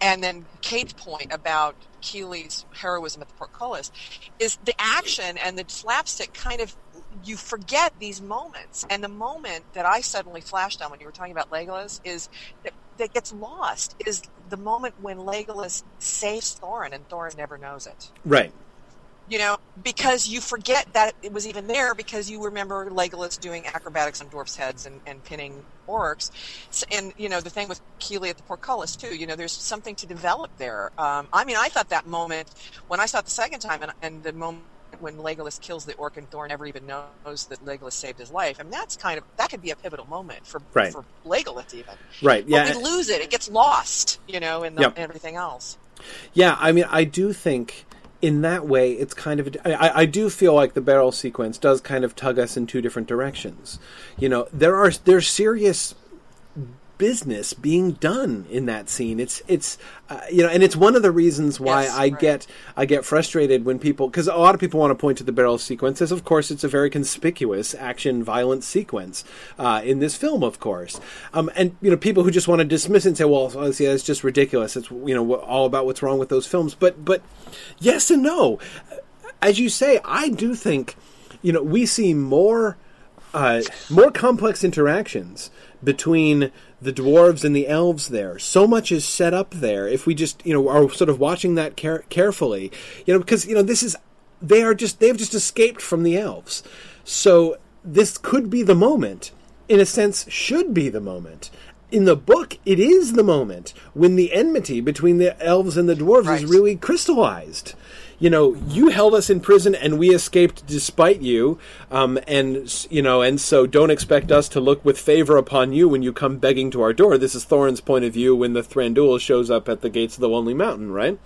and then Kate's point about Kili's heroism at the portcullis is the action and the slapstick kind of you forget these moments. And the moment that I suddenly flashed on when you were talking about Legolas is that, that gets lost is the moment when Legolas saves Thorin and Thorin never knows it. Right. You know, because you forget that it was even there because you remember Legolas doing acrobatics on dwarfs' heads and, and pinning orcs. And, you know, the thing with Kili at the portcullis, too, you know, there's something to develop there. Um, I mean, I thought that moment, when I saw it the second time, and, and the moment when Legolas kills the orc and Thorin never even knows that Legolas saved his life. I mean, that's kind of that could be a pivotal moment for Right. for Legolas even. Right. Yeah. But we lose it; it gets lost, you know, in Yep. everything else. Yeah, I mean, I do think in that way it's kind of. I, I do feel like the barrel sequence does kind of tug us in two different directions. You know, there are there's serious business being done in that scene. It's it's uh, you know, and it's one of the reasons why Yes, I right. get I get frustrated when people because a lot of people want to point to the barrel sequence as, of course, it's a very conspicuous action violence sequence uh, in this film, of course. Um, and you know, people who just want to dismiss it and say, "Well, see, that's just ridiculous." It's you know all about what's wrong with those films. But but yes and no. As you say, I do think you know we see more uh, more complex interactions between the dwarves and the elves there. So much is set up there. If we just, you know, are sort of watching that care- carefully, you know, because you know this is they are just they've just escaped from the elves. So this could be the moment. In a sense, should be the moment. In the book, it is the moment when the enmity between the elves and the dwarves Right. is really crystallized. You know, you held us in prison and we escaped despite you, um, and you know, and so don't expect us to look with favor upon you when you come begging to our door. This is Thorin's point of view when the Thranduil shows up at the gates of the Lonely Mountain, right?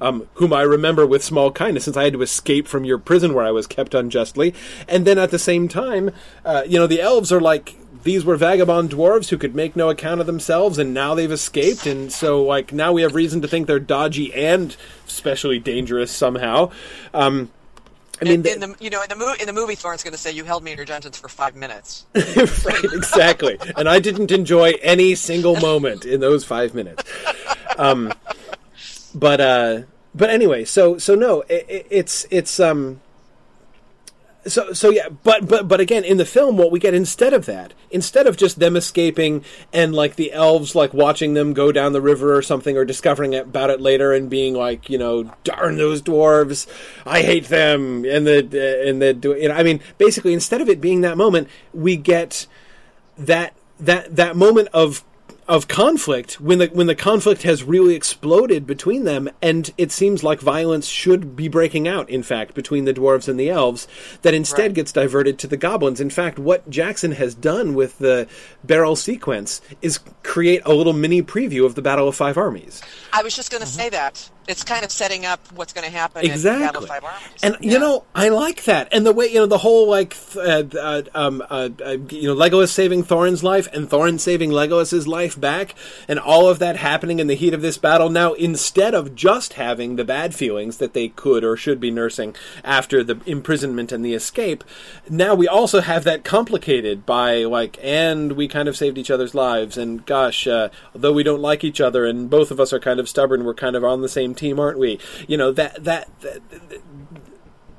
um, whom I remember with small kindness, since I had to escape from your prison where I was kept unjustly. And then at the same time, uh, you know, the elves are like, these were vagabond dwarves who could make no account of themselves, and now they've escaped, and so, like, now we have reason to think they're dodgy and especially dangerous somehow. Um, I mean, in, in the you know in the movie in the movie, Thorin's going to say you held me in your dungeons for five minutes. right, exactly. And I didn't enjoy any single moment in those five minutes. Um, but uh, but anyway, so so no, it, it, it's it's um. So so yeah, but but but again, in the film, what we get instead of that, instead of just them escaping and like the elves like watching them go down the river or something, or discovering about it later and being like, you know, darn those dwarves, I hate them, and the and the you know, I mean, basically, instead of it being that moment, we get that that that moment of of conflict when the when the conflict has really exploded between them and it seems like violence should be breaking out in fact between the dwarves and the elves that instead Right. gets diverted to the goblins. In fact what Jackson has done with the barrel sequence is create a little mini preview of the battle of five armies. I was just going to mm-hmm. say that it's kind of setting up what's going to happen in Battle exactly. Of Five Armies. and you know i like that. And the way you know the whole like th- uh, uh, um, uh, uh, you know legolas saving thorin's life and thorin saving legolas's life back and all of that happening in the heat of this battle. Now instead of just having the bad feelings that they could or should be nursing after the imprisonment and the escape now we also have that complicated by like and we kind of saved each other's lives and gosh uh, although we don't like each other and both of us are kind of stubborn we're kind of on the same team aren't we you know that that, that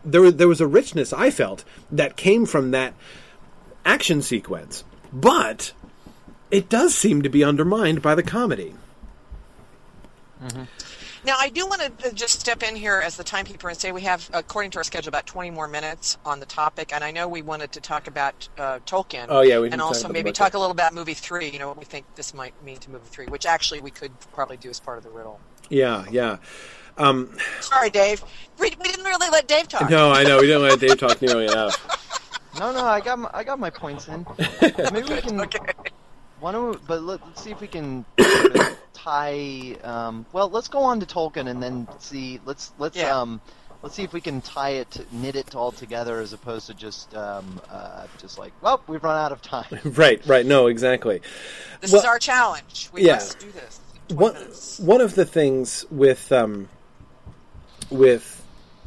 there was there was a richness I felt that came from that action sequence, but it does seem to be undermined by the comedy. Now, I do want to just step in here as the timekeeper and say we have, according to our schedule, about 20 more minutes on the topic, and I know we wanted to talk about uh, Tolkien. Oh, yeah, we and also maybe that. talk a little about movie three. You know what we think this might mean to movie three, which actually we could probably do as part of the riddle. Yeah, yeah. Um, Sorry, Dave. We, we didn't really let Dave talk. no, I know we didn't let Dave talk nearly enough. No, no, I got my, I got my points in. Maybe we can. Okay. Why don't we, but let, us see if we can sort of tie. Um, well, let's go on to Tolkien and then see. Let's let's Yeah. um, let's see if we can tie it, knit it all together, as opposed to just um, uh, just like, well, we've run out of time. right, right. No, exactly. This Well- is our challenge. We Yeah. must do this. In 20 one one of the things with um, with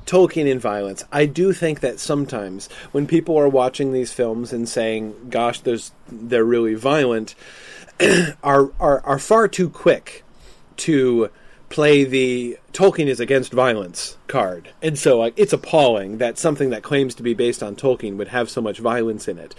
Tolkien and violence, I do think that sometimes when people are watching these films and saying, "Gosh, there's they're really violent," are are are far too quick to play the Tolkien is against violence card. And so like it's appalling that something that claims to be based on Tolkien would have so much violence in it.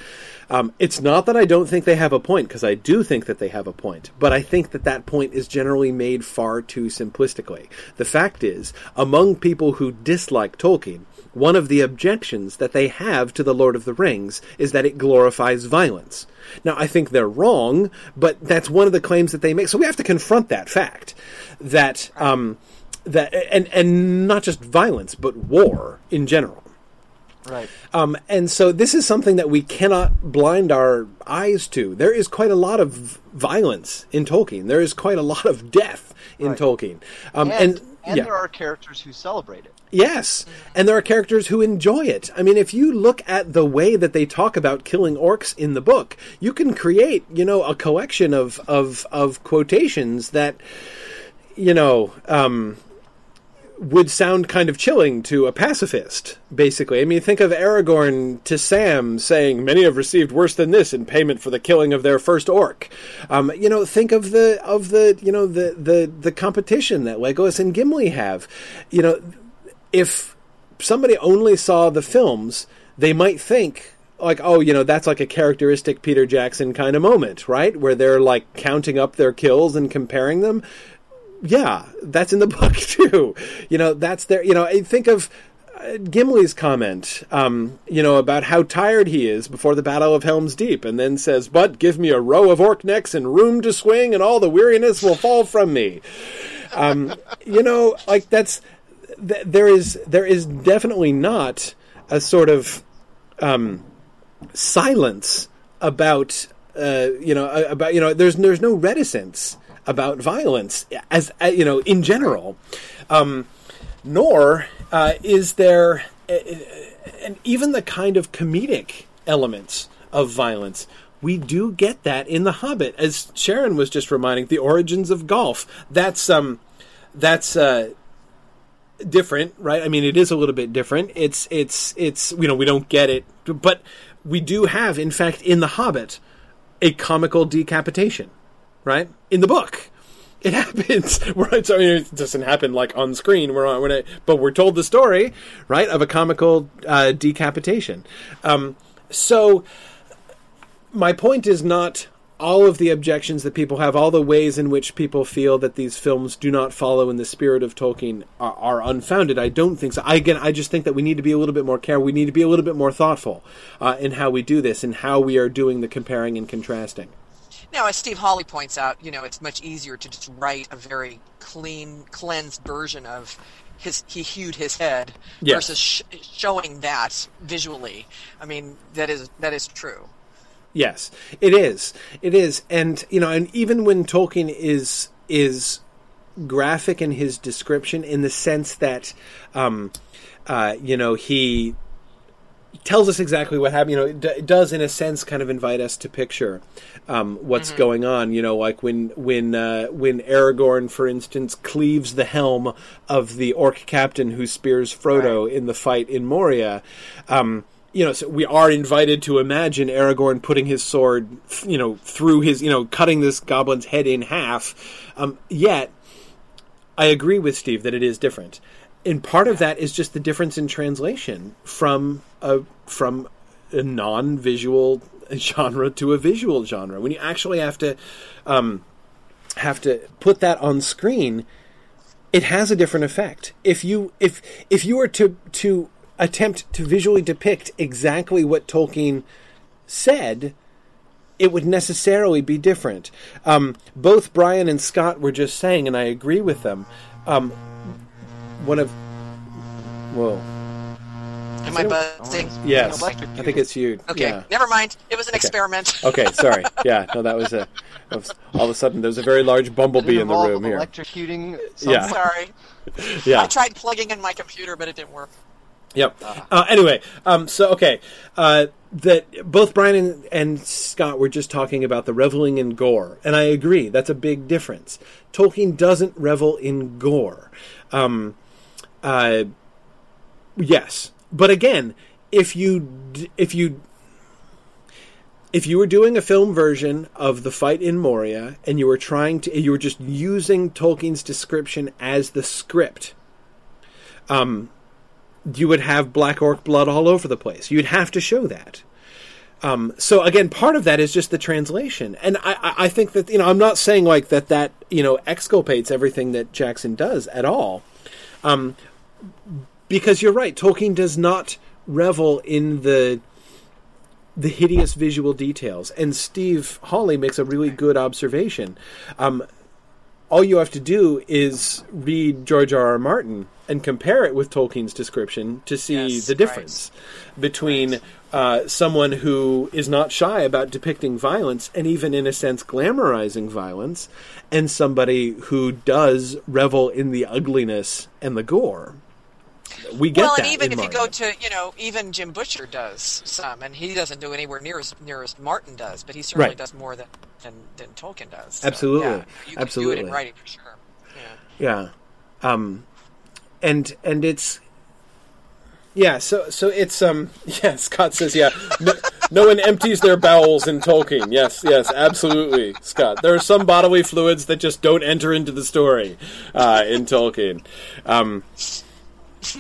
Um, it's not that I don't think they have a point because I do think that they have a point, but I think that that point is generally made far too simplistically. The fact is, among people who dislike Tolkien, one of the objections that they have to The Lord of the Rings is that it glorifies violence. Now, I think they're wrong, but that's one of the claims that they make. So we have to confront that fact that um, that and and not just violence, but war in general. right. Um, and so this is something that we cannot blind our eyes to. There is quite a lot of violence in Tolkien. There is quite a lot of death in Right. Tolkien. Um, And and and yeah. there are characters who celebrate it. Yes, and there are characters who enjoy it. I mean, if you look at the way that they talk about killing orcs in the book, you can create, you know, a collection of of of quotations that, you know, um, would sound kind of chilling to a pacifist. Basically, I mean, think of Aragorn to Sam saying, "Many have received worse than this in payment for the killing of their first orc." Um, you know, think of the of the you know the the the competition that Legolas and Gimli have. You know, if somebody only saw the films, they might think, like oh you know that's like a characteristic Peter Jackson kind of moment, right? Where they're like counting up their kills and comparing them. Yeah, that's in the book too. You know, that's there. You know, think of uh, Gimli's comment, um, you know, about how tired he is before the Battle of Helm's Deep, and then says, "But give me a row of orc necks and room to swing, and all the weariness will fall from me." Um, you know, like that's th- there is there is definitely not a sort of um, silence about uh, you know about you know there's there's no reticence about violence as uh, you know in general, um, nor uh, is there uh, and even the kind of comedic elements of violence. We do get that in The Hobbit, as Sharon was just reminding. The origins of golf. That's um, that's uh, different, right? I mean, it is a little bit different. It's it's it's you know we don't get it, but we do have, in fact, in The Hobbit, a comical decapitation, right? In the book, it happens. Right? So, I mean, it doesn't happen like on screen. We're on, but we're told the story, right, of a comical uh, decapitation. Um, so, my point is not all of the objections that people have, all the ways in which people feel that these films do not follow in the spirit of Tolkien are, are, unfounded. I don't think so. I, again, I just think that we need to be a little bit more careful. We need to be a little bit more thoughtful uh, in how we do this and how we are doing the comparing and contrasting. Now, as Steve Hawley points out, you know, it's much easier to just write a very clean, cleansed version of his he hewed his head yes. versus sh- showing that visually. I mean, that is that is true. Yes, it is. It is, and you know, and even when Tolkien is is graphic in his description, in the sense that, um, uh, you know, he tells us exactly what happened. You know, it, d- does in a sense kind of invite us to picture um, what's mm-hmm. going on. You know, like when when uh, when Aragorn, for instance, cleaves the helm of the orc captain who spears Frodo right. in the fight in Moria. Um, you know, so we are invited to imagine Aragorn putting his sword, you know, through his, you know, cutting this goblin's head in half. Um, yet, I agree with Steve that it is different, and part of that is just the difference in translation from a from a non-visual genre to a visual genre. When you actually have to um, have to put that on screen, it has a different effect. If you if if you were to to attempt to visually depict exactly what Tolkien said, it would necessarily be different. Um, both Brian and Scott were just saying, and I agree with them. Um, one of, whoa. Am I buzzing? Yes, I think it's you. Okay, yeah. never mind. It was an okay. experiment. okay, sorry. Yeah, no, that was a. Was, all of a sudden, there was a very large bumblebee in the room here. Electrocuting. Yeah. Sorry. Yeah. I tried plugging in my computer, but it didn't work. Yep. Uh, anyway, um, so okay, uh, that both Brian and, and, Scott were just talking about the reveling in gore, and I agree that's a big difference. Tolkien doesn't revel in gore. Um, uh, yes, but again, if you if you if you were doing a film version of the fight in Moria and you were trying to you were just using Tolkien's description as the script, um, you would have black orc blood all over the place. You'd have to show that. Um, so again, part of that is just the translation, and I, I think that you know I'm not saying like that that you know exculpates everything that Jackson does at all, um, because you're right. Tolkien does not revel in the the hideous visual details, and Steve Hawley makes a really good observation. Um, all you have to do is read George R. R. Martin and compare it with Tolkien's description to see yes, the difference right. between right. Uh, someone who is not shy about depicting violence and even, in a sense, glamorizing violence, and somebody who does revel in the ugliness and the gore. We get well, and even if Martin. you go to you know, even Jim Butcher does some, and he doesn't do anywhere near as near as Martin does, but he certainly right. does more than, than, than Tolkien does. So, Absolutely, yeah, you absolutely. do it in writing for sure. Yeah, yeah, um, and and it's yeah, so so it's um yeah, Scott says yeah. No, no, one empties their bowels in Tolkien. Yes, yes, absolutely, Scott. There are some bodily fluids that just don't enter into the story uh, in Tolkien. Um,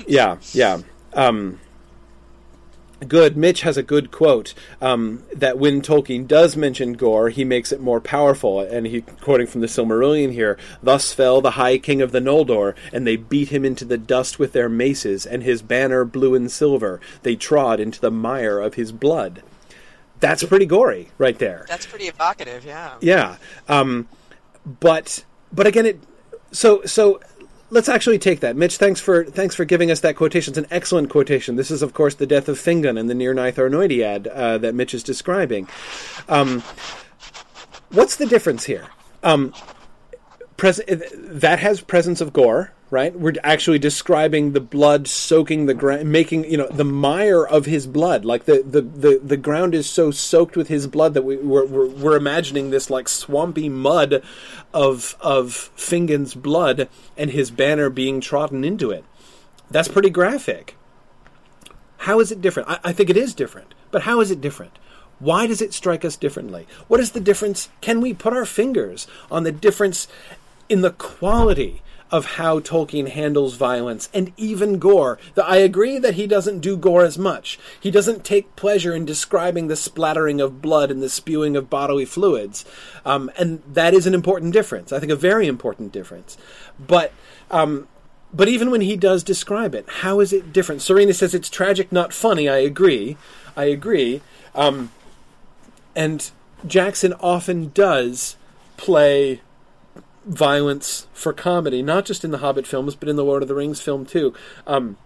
yeah, yeah. Um, Good. Mitch has a good quote um, that when Tolkien does mention gore, he makes it more powerful. And he quoting from the Silmarillion here: "Thus fell the High King of the Noldor, and they beat him into the dust with their maces, and his banner blue and silver. They trod into the mire of his blood." That's pretty gory, right there. That's pretty evocative, yeah. Yeah, um, but but again, it so so let's actually take that. Mitch, thanks for thanks for giving us that quotation. It's an excellent quotation. This is, of course, the death of Fingon and the Nirnaeth Arnoediad uh, that Mitch is describing. Um, what's the difference here? Um, pres- that has presence of gore, right? We're actually describing the blood soaking the ground, making you know the mire of his blood. Like the, the, the, the ground is so soaked with his blood that we, we're, we're, we're imagining this like swampy mud of of Fingon's blood and his banner being trodden into it. That's pretty graphic. How is it different? I, I think it is different, but how is it different? Why does it strike us differently? What is the difference? Can we put our fingers on the difference in the quality of how Tolkien handles violence and even gore. I agree that he doesn't do gore as much. He doesn't take pleasure in describing the splattering of blood and the spewing of bodily fluids. Um, and that is an important difference. I think a very important difference. But. Um, but even when he does describe it, how is it different? Serena says it's tragic, not funny. I agree. I agree. Um, and Jackson often does play violence for comedy, not just in the Hobbit films, but in the Lord of the Rings film too. Um,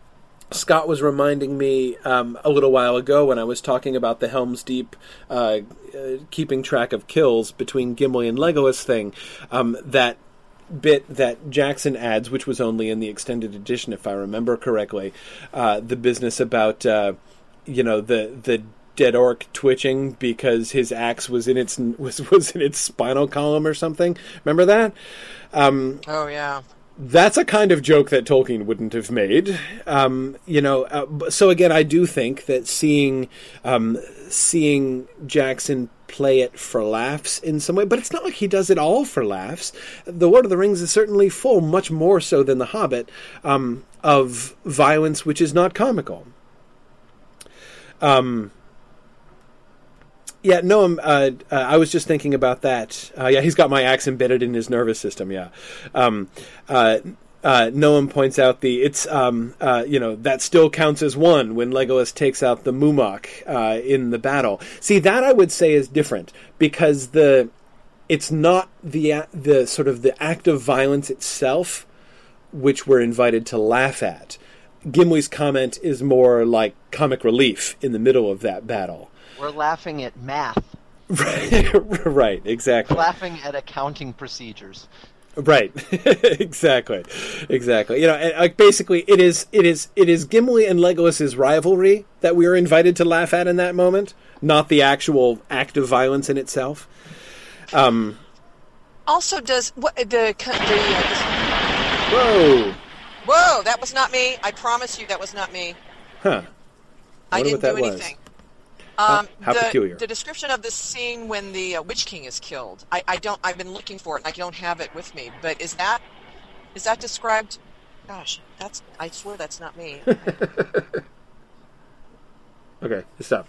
Scott was reminding me um, a little while ago when I was talking about the Helm's Deep uh, uh, keeping track of kills between Gimli and Legolas thing um, that bit that Jackson adds, which was only in the extended edition, if I remember correctly, uh, the business about uh, you know the the dead orc twitching because his axe was in its was was in its spinal column or something. Remember that? Um, oh yeah. That's a kind of joke that Tolkien wouldn't have made, um, you know. Uh, so again, I do think that seeing um, seeing Jackson play it for laughs in some way, but it's not like he does it all for laughs. The Lord of the Rings is certainly full, much more so than The Hobbit, um, of violence which is not comical. Um, yeah, no, uh, uh, I was just thinking about that. Uh, yeah, he's got my axe embedded in his nervous system. Yeah. Um, uh, uh, Noam points out the it's um, uh, you know that still counts as one when Legolas takes out the Mumak in the battle. See that I would say is different because the it's not the the sort of the act of violence itself which we're invited to laugh at. Gimli's comment is more like comic relief in the middle of that battle. We're laughing at math. Right, right, exactly. We're laughing at accounting procedures. Right, exactly, exactly. You know, and, like basically, it is it is it is Gimli and Legolas's rivalry that we are invited to laugh at in that moment, not the actual act of violence in itself. Um, also, does what the the uh, whoa whoa that was not me. I promise you that was not me. Huh. I didn't do anything. Um, how, the, peculiar. The description of the scene when the uh, Witch King is killed. I, I don't. I've been looking for it. and I don't have it with me. But is that is that described? Gosh, that's. I swear that's not me. okay, stop.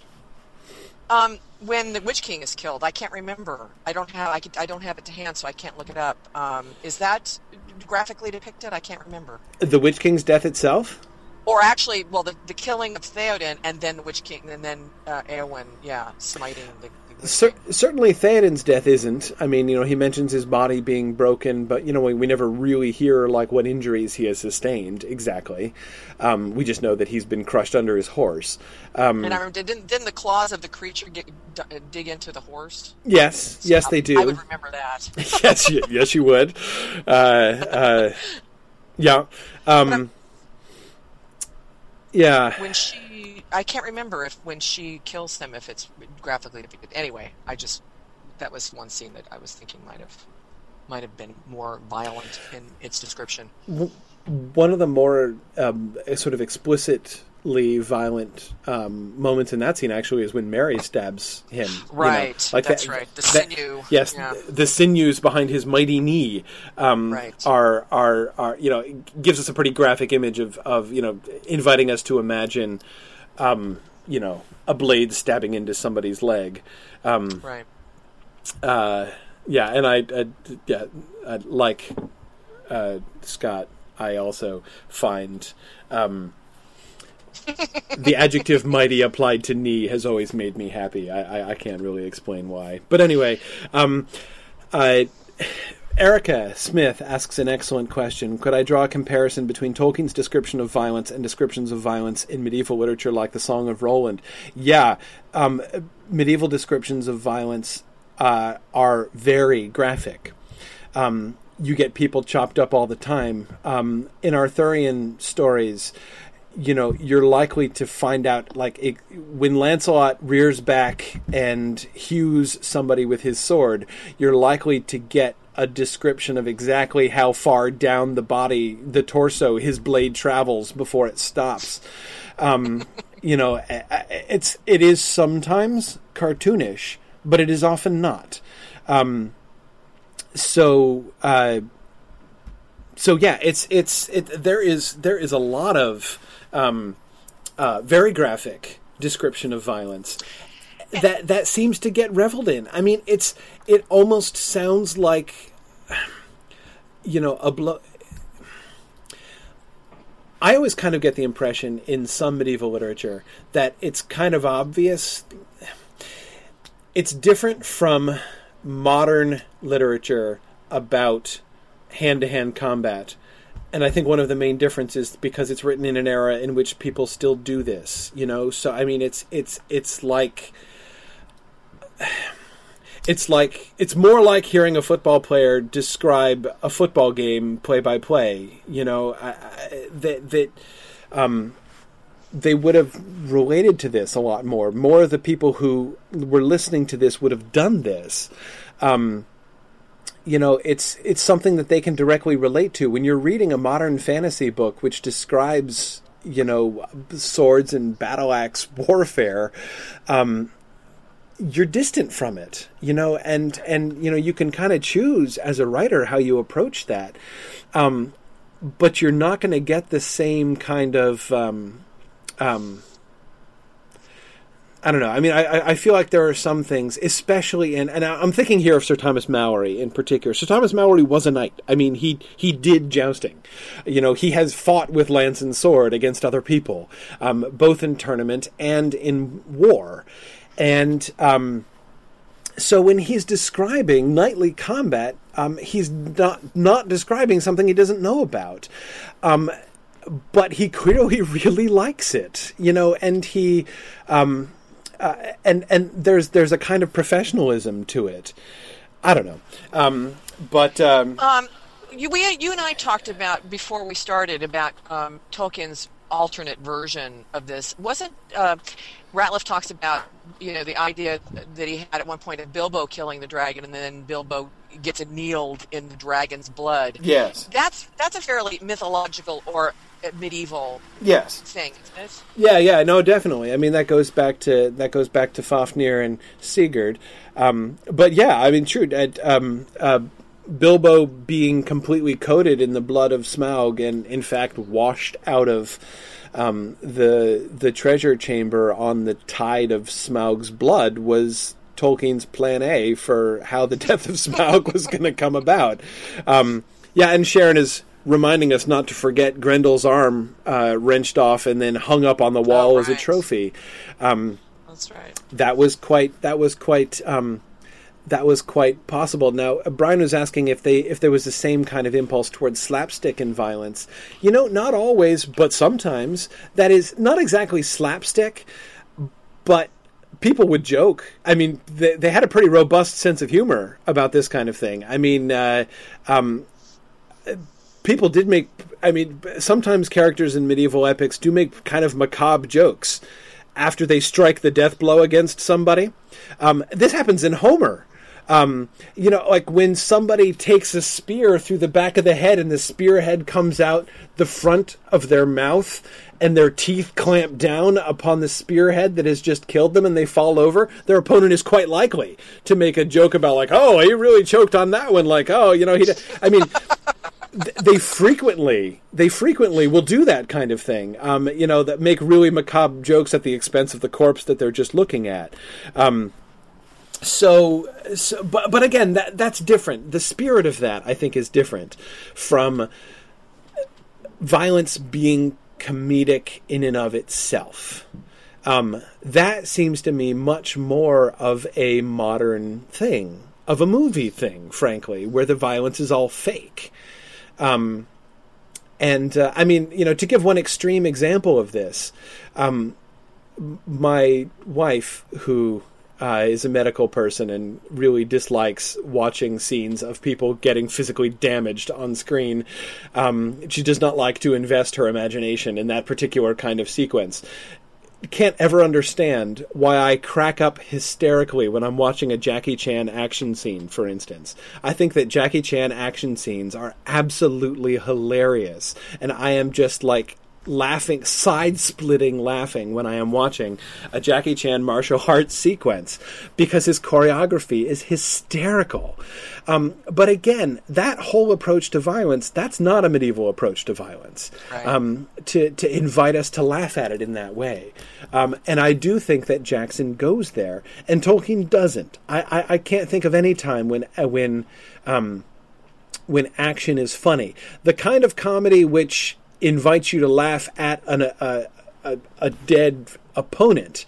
Um, when the Witch King is killed, I can't remember. I don't have. I, could, I don't have it to hand, so I can't look it up. Um, is that graphically depicted? I can't remember. The Witch King's death itself or actually, well, the, the killing of Theoden and then the Witch King and then uh, Eowyn, yeah, smiting the. the Cer- certainly, Theoden's death isn't. I mean, you know, he mentions his body being broken, but you know, we, we never really hear like what injuries he has sustained exactly. Um, we just know that he's been crushed under his horse. Um, and I remember, didn't, didn't the claws of the creature get, d- dig into the horse? Yes, so yes, I, they do. I would remember that. yes, you, yes, you would. Uh, uh, yeah. Um, yeah. When she, I can't remember if when she kills him, if it's graphically depicted. Anyway, I just that was one scene that I was thinking might have might have been more violent in its description. One of the more um, sort of explicit violent um, moments in that scene actually is when Merry stabs him. Right, you know, like that's that, right. The that, sinew. Yes, yeah. the sinews behind his mighty knee um, right. are are are you know gives us a pretty graphic image of of you know inviting us to imagine. Um, you know a blade stabbing into somebody's leg. Um, Right. uh, yeah, and I, I yeah, I, like uh, Scott, I also find um, the adjective "mighty" applied to knee has always made me happy. I, I, I can't really explain why, but anyway, um, I. Erica Smith asks an excellent question. Could I draw a comparison between Tolkien's description of violence and descriptions of violence in medieval literature like the Song of Roland? Yeah, um, medieval descriptions of violence uh, are very graphic. Um, you get people chopped up all the time. Um, in Arthurian stories, you know, you're likely to find out, like, it, when Lancelot rears back and hews somebody with his sword, you're likely to get a description of exactly how far down the body, the torso, his blade travels before it stops. Um, you know, it's it is sometimes cartoonish, but it is often not. Um, so, uh, so yeah, it's it's it, there is there is a lot of um, uh, very graphic description of violence that that seems to get reveled in. I mean, it's it almost sounds like you know a blow. I always kind of get the impression in some medieval literature that it's kind of obvious. It's different from modern literature about hand to hand combat. And I think one of the main differences because it's written in an era in which people still do this, you know. So I mean, it's it's it's like it's like it's more like hearing a football player describe a football game play by play. You know, I, I, that that um, they would have related to this a lot more. More of the people who were listening to this would have done this. Um, you know, it's it's something that they can directly relate to. When you're reading a modern fantasy book which describes, you know, swords and battle axe warfare, um, you're distant from it, you know, and and you know you can kind of choose as a writer how you approach that, um, but you're not going to get the same kind of. Um, um, I don't know. I mean, I, I feel like there are some things, especially in, and I'm thinking here of Sir Thomas Malory in particular. Sir Thomas Malory was a knight. I mean, he he did jousting. You know, he has fought with lance and sword against other people, um, both in tournament and in war, and um, so when he's describing knightly combat, um, he's not not describing something he doesn't know about. Um, but he clearly really likes it, you know, and he, um, uh, and and there's there's a kind of professionalism to it. I don't know, um, but um, Um, you, we, you and I talked about before we started about um, Tolkien's alternate version of this. Wasn't uh, Rateliff talks about you know the idea that he had at one point of Bilbo killing the dragon, and then Bilbo gets annealed in the dragon's blood. yes, That's that's a fairly mythological or medieval yes, thing. isn't it? Yeah, yeah, no, definitely. I mean, that goes back to that goes back to Fafnir and Sigurd. Um, but yeah, I mean, true. At, um, uh, Bilbo being completely coated in the blood of Smaug and, in fact, washed out of um, the the treasure chamber on the tide of Smaug's blood was Tolkien's plan A for how the death of Smaug was going to come about. Um, yeah, and Sharon is reminding us not to forget Grendel's arm uh, wrenched off and then hung up on the wall Oh, as a trophy. Um, That's right. that was quite that was quite um, that was quite possible. Now uh, Brian was asking if they if there was the same kind of impulse towards slapstick and violence. You know, not always, but sometimes. That is not exactly slapstick, but people would joke. I mean, they, they had a pretty robust sense of humor about this kind of thing. I mean, uh, um, people did make. I mean, sometimes characters in medieval epics do make kind of macabre jokes after they strike the death blow against somebody. Um, this happens in Homer. Um, you know, like when somebody takes a spear through the back of the head and the spearhead comes out the front of their mouth and their teeth clamp down upon the spearhead that has just killed them and they fall over, their opponent is quite likely to make a joke about like, oh, he really choked on that one. Like, oh, you know, he. d-" I mean, they frequently they frequently will do that kind of thing. Um, you know, that make really macabre jokes at the expense of the corpse that they're just looking at. Um, so, so, but but again, that that's different. The spirit of that, I think, is different from violence being comedic in and of itself. Um, that seems to me much more of a modern thing, of a movie thing, frankly, where the violence is all fake. Um, and uh, I mean, you know, to give one extreme example of this, um, my wife, who uh, is a medical person and really dislikes watching scenes of people getting physically damaged on screen. Um, she does not like to invest her imagination in that particular kind of sequence can't ever understand why I crack up hysterically when I'm watching a Jackie Chan action scene, for instance. I think that Jackie Chan action scenes are absolutely hilarious, and I am just like laughing, side splitting laughing when I am watching a Jackie Chan martial arts sequence because his choreography is hysterical. Um, but again, that whole approach to violence, that's not a medieval approach to violence. Right. Um, to, to invite us to laugh at it in that way. Um, and I do think that Jackson goes there, and Tolkien doesn't. I, I, I can't think of any time when, uh, when, um, when action is funny. The kind of comedy which invites you to laugh at an, a, a, a dead opponent.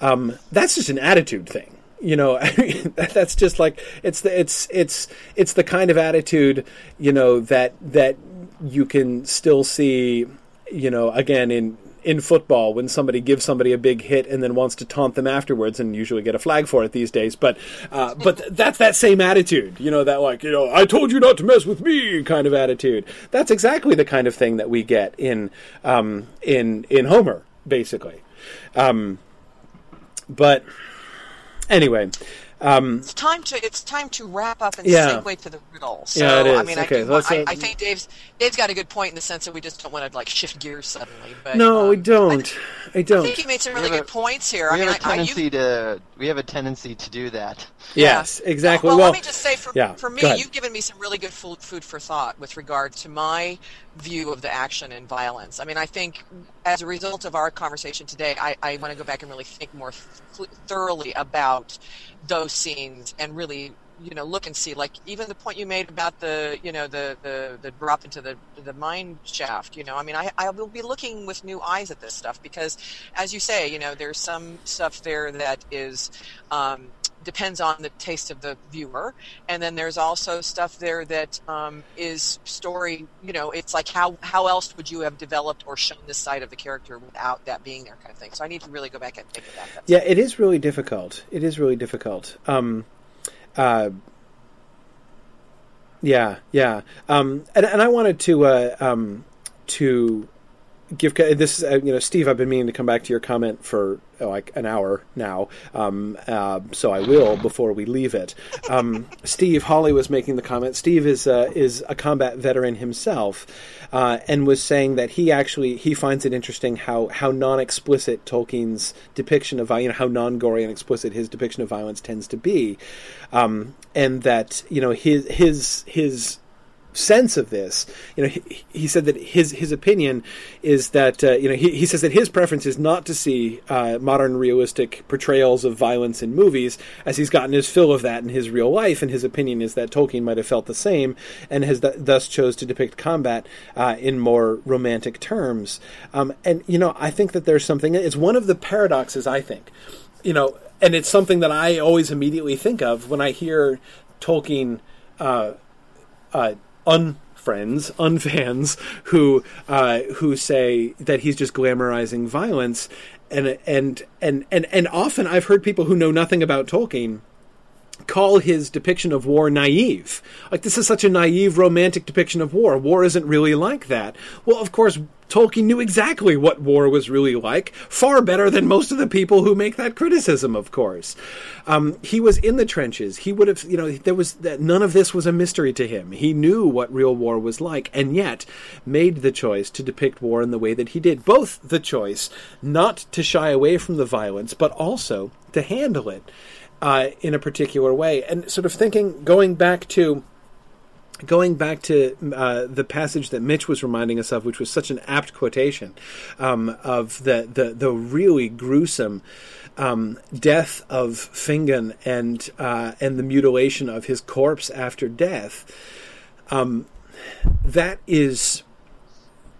Um, that's just an attitude thing. You know, that's just like it's the it's it's it's the kind of attitude you know that that you can still see you know again in in football when somebody gives somebody a big hit and then wants to taunt them afterwards and usually get a flag for it these days. But uh, but that's that same attitude you know that like you know I told you not to mess with me kind of attitude. That's exactly the kind of thing that we get in um, in in Homer basically. Um, but anyway um, it's time to it's time to wrap up and yeah. segue to the riddle. So, yeah, it is. I mean, okay, I, want, I, I, think Dave's Dave's got a good point in the sense that we just don't want to like shift gears suddenly. But no, um, we don't. I, I, don't. I think he made some really good points here. We I have mean, a tendency to we have a tendency to do that. Yes, yeah. exactly. Well, well, let me just say, for, yeah, for me, you've given me some really good food, food for thought with regard to my view of the action and violence. I mean, I think as a result of our conversation today, I, I want to go back and really think more thoroughly about those scenes and really you know look and see like even the point you made about the you know the the, the drop into the the mine shaft you know i mean I, I will be looking with new eyes at this stuff because as you say you know there's some stuff there that is um, depends on the taste of the viewer. And then there's also stuff there that um, is story you know it's like how how else would you have developed or shown this side of the character without that being there kind of thing? So i need to really go back and think of that. Yeah it is really difficult. It is really difficult. Um, uh, yeah, yeah. Um, and, and I wanted to uh, um, to give this. Uh, you know, Steve, I've been meaning to come back to your comment for uh, like an hour now, um, uh, so I will before we leave it. Um, Steve Holly was making the comment. Steve is uh, is a combat veteran himself, uh, and was saying that he actually he finds it interesting how how non explicit Tolkien's depiction of you know how non gory and explicit his depiction of violence tends to be, um, and that you know his his his sense of this. You know, he, he, said that his his opinion is that uh, you know he, he says that his preference is not to see uh, modern realistic portrayals of violence in movies, as he's gotten his fill of that in his real life, and his opinion is that Tolkien might have felt the same, and has th- thus chose to depict combat uh, in more romantic terms. Um, and you know, I think that there's something. It's one of the paradoxes. I think, you know, and it's something that I always immediately think of when I hear Tolkien. Unfriends, unfans who uh, who say that he's just glamorizing violence, and and and and and often I've heard people who know nothing about Tolkien call his depiction of war naive. Like, this is such a naive, romantic depiction of war. War isn't really like that. Well, of course, Tolkien knew exactly what war was really like, far better than most of the people who make that criticism, of course. Um, he was in the trenches. He would have, you know, there was none of this was a mystery to him. He knew what real war was like, and yet made the choice to depict war in the way that he did. Both the choice not to shy away from the violence, but also to handle it uh, in a particular way. And sort of thinking, going back to going back to uh, the passage that Mitch was reminding us of, which was such an apt quotation um, of the, the, the really gruesome um, death of Fingon and uh, and the mutilation of his corpse after death. Um, that is.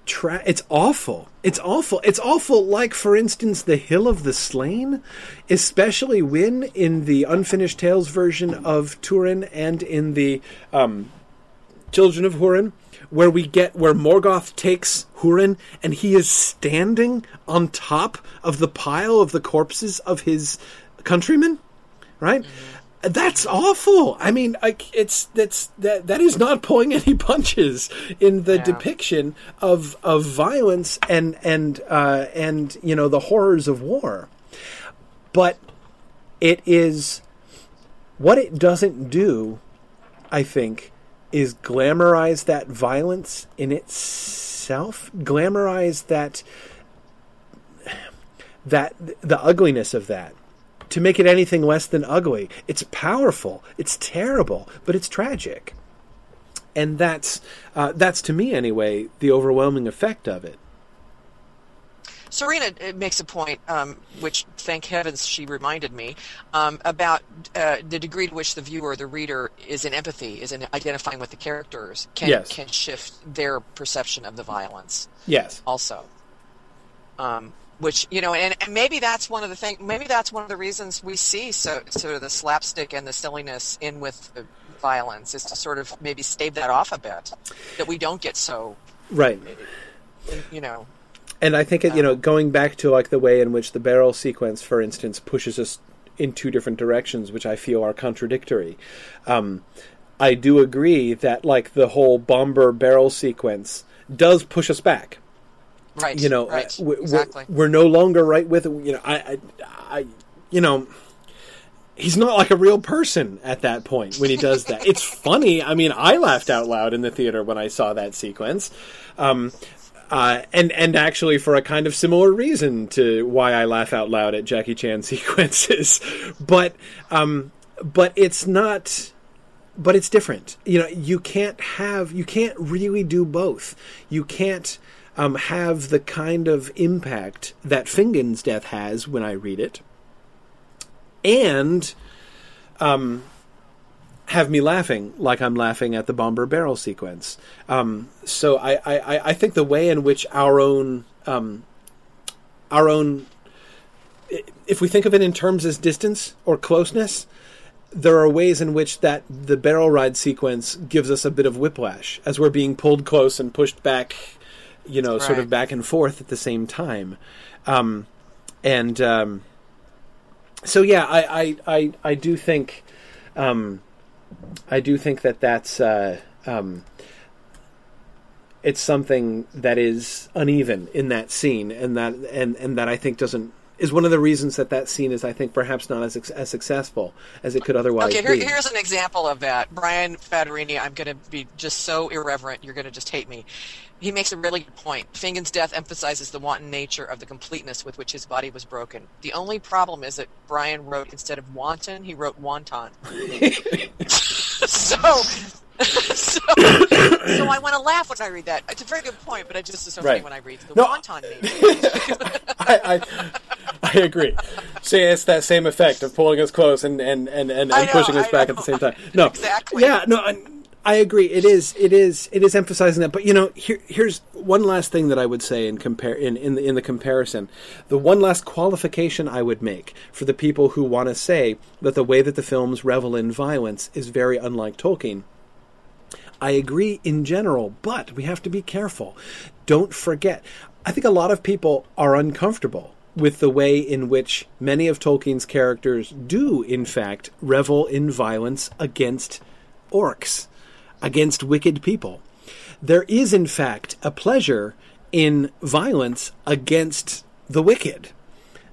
Tra- it's awful. It's awful. It's awful. Like, for instance, the Hill of the Slain, especially when in the unfinished tales version of Turin and in the um, Children of Hurin, where we get where Morgoth takes Hurin and he is standing on top of the pile of the corpses of his countrymen, right? Mm-hmm. That's awful. I mean, like it's that's that that is not pulling any punches in the yeah. depiction of of violence and and uh, and you know the horrors of war. But it is what it doesn't do, I think, is glamorize that violence in itself, glamorize that that the ugliness of that to make it anything less than ugly. It's powerful, it's terrible, but it's tragic. And that's uh, that's to me anyway the overwhelming effect of it. Serena uh, makes a point, um, which thank heavens she reminded me, um, about uh, the degree to which the viewer, the reader, is in empathy, is in identifying with the characters, can yes. can shift their perception of the violence. Yes. Also. Um, which you know, and, and maybe that's one of the thing. Maybe that's one of the reasons we see so sort of the slapstick and the silliness in with the violence is to sort of maybe stave that off a bit, that we don't get so right. You know, and I think it, you know, going back to like the way in which the barrel sequence, for instance, pushes us in two different directions, which I feel are contradictory. Um, I do agree that like the whole Bombur barrel sequence does push us back. Right. You know, right. We're, exactly. we're, we're, no longer right with. You know, I, I, I, you know, he's not like a real person at that point when he does that. it's funny. I mean, I laughed out loud in the theater when I saw that sequence. Um, uh, and and actually for a kind of similar reason to why I laugh out loud at Jackie Chan sequences, but um, but it's not. But it's different. You know, you can't have you can't really do both. You can't um, have the kind of impact that Fingon's death has when I read it, and um, have me laughing like I'm laughing at the Bombur barrel sequence. Um, so I, I, I think the way in which our own um, our own if we think of it in terms as distance or closeness, there are ways in which that the barrel ride sequence gives us a bit of whiplash as we're being pulled close and pushed back, you know, right. sort of back and forth at the same time. Um, and um, so, yeah, I, I, I, I do think um, I do think that that's uh, um, it's something that is uneven in that scene, and that and and that I think doesn't is one of the reasons that that scene is, I think, perhaps not as as successful as it could otherwise okay, here, be. here's an example of that. Brian Fadarini, I'm going to be just so irreverent, you're going to just hate me. He makes a really good point. Fingon's death emphasizes the wanton nature of the completeness with which his body was broken. The only problem is that Brian wrote instead of wanton, he wrote wonton. so, so, so I want to laugh when I read that. It's a very good point, but I just so right. funny when I read the no, wonton name. I, I, I agree. See, it's that same effect of pulling us close and and and, and, and know, pushing us I back know. at the same time. No, exactly. Yeah, no. I, I agree. It is. It is. It is emphasizing that. But you know, here, here's one last thing that I would say in compare in in the, in the comparison. The one last qualification I would make for the people who want to say that the way that the films revel in violence is very unlike Tolkien. I agree in general, but we have to be careful. Don't forget. I think a lot of people are uncomfortable with the way in which many of Tolkien's characters do, in fact, revel in violence against orcs against wicked people. There is, in fact, a pleasure in violence against the wicked.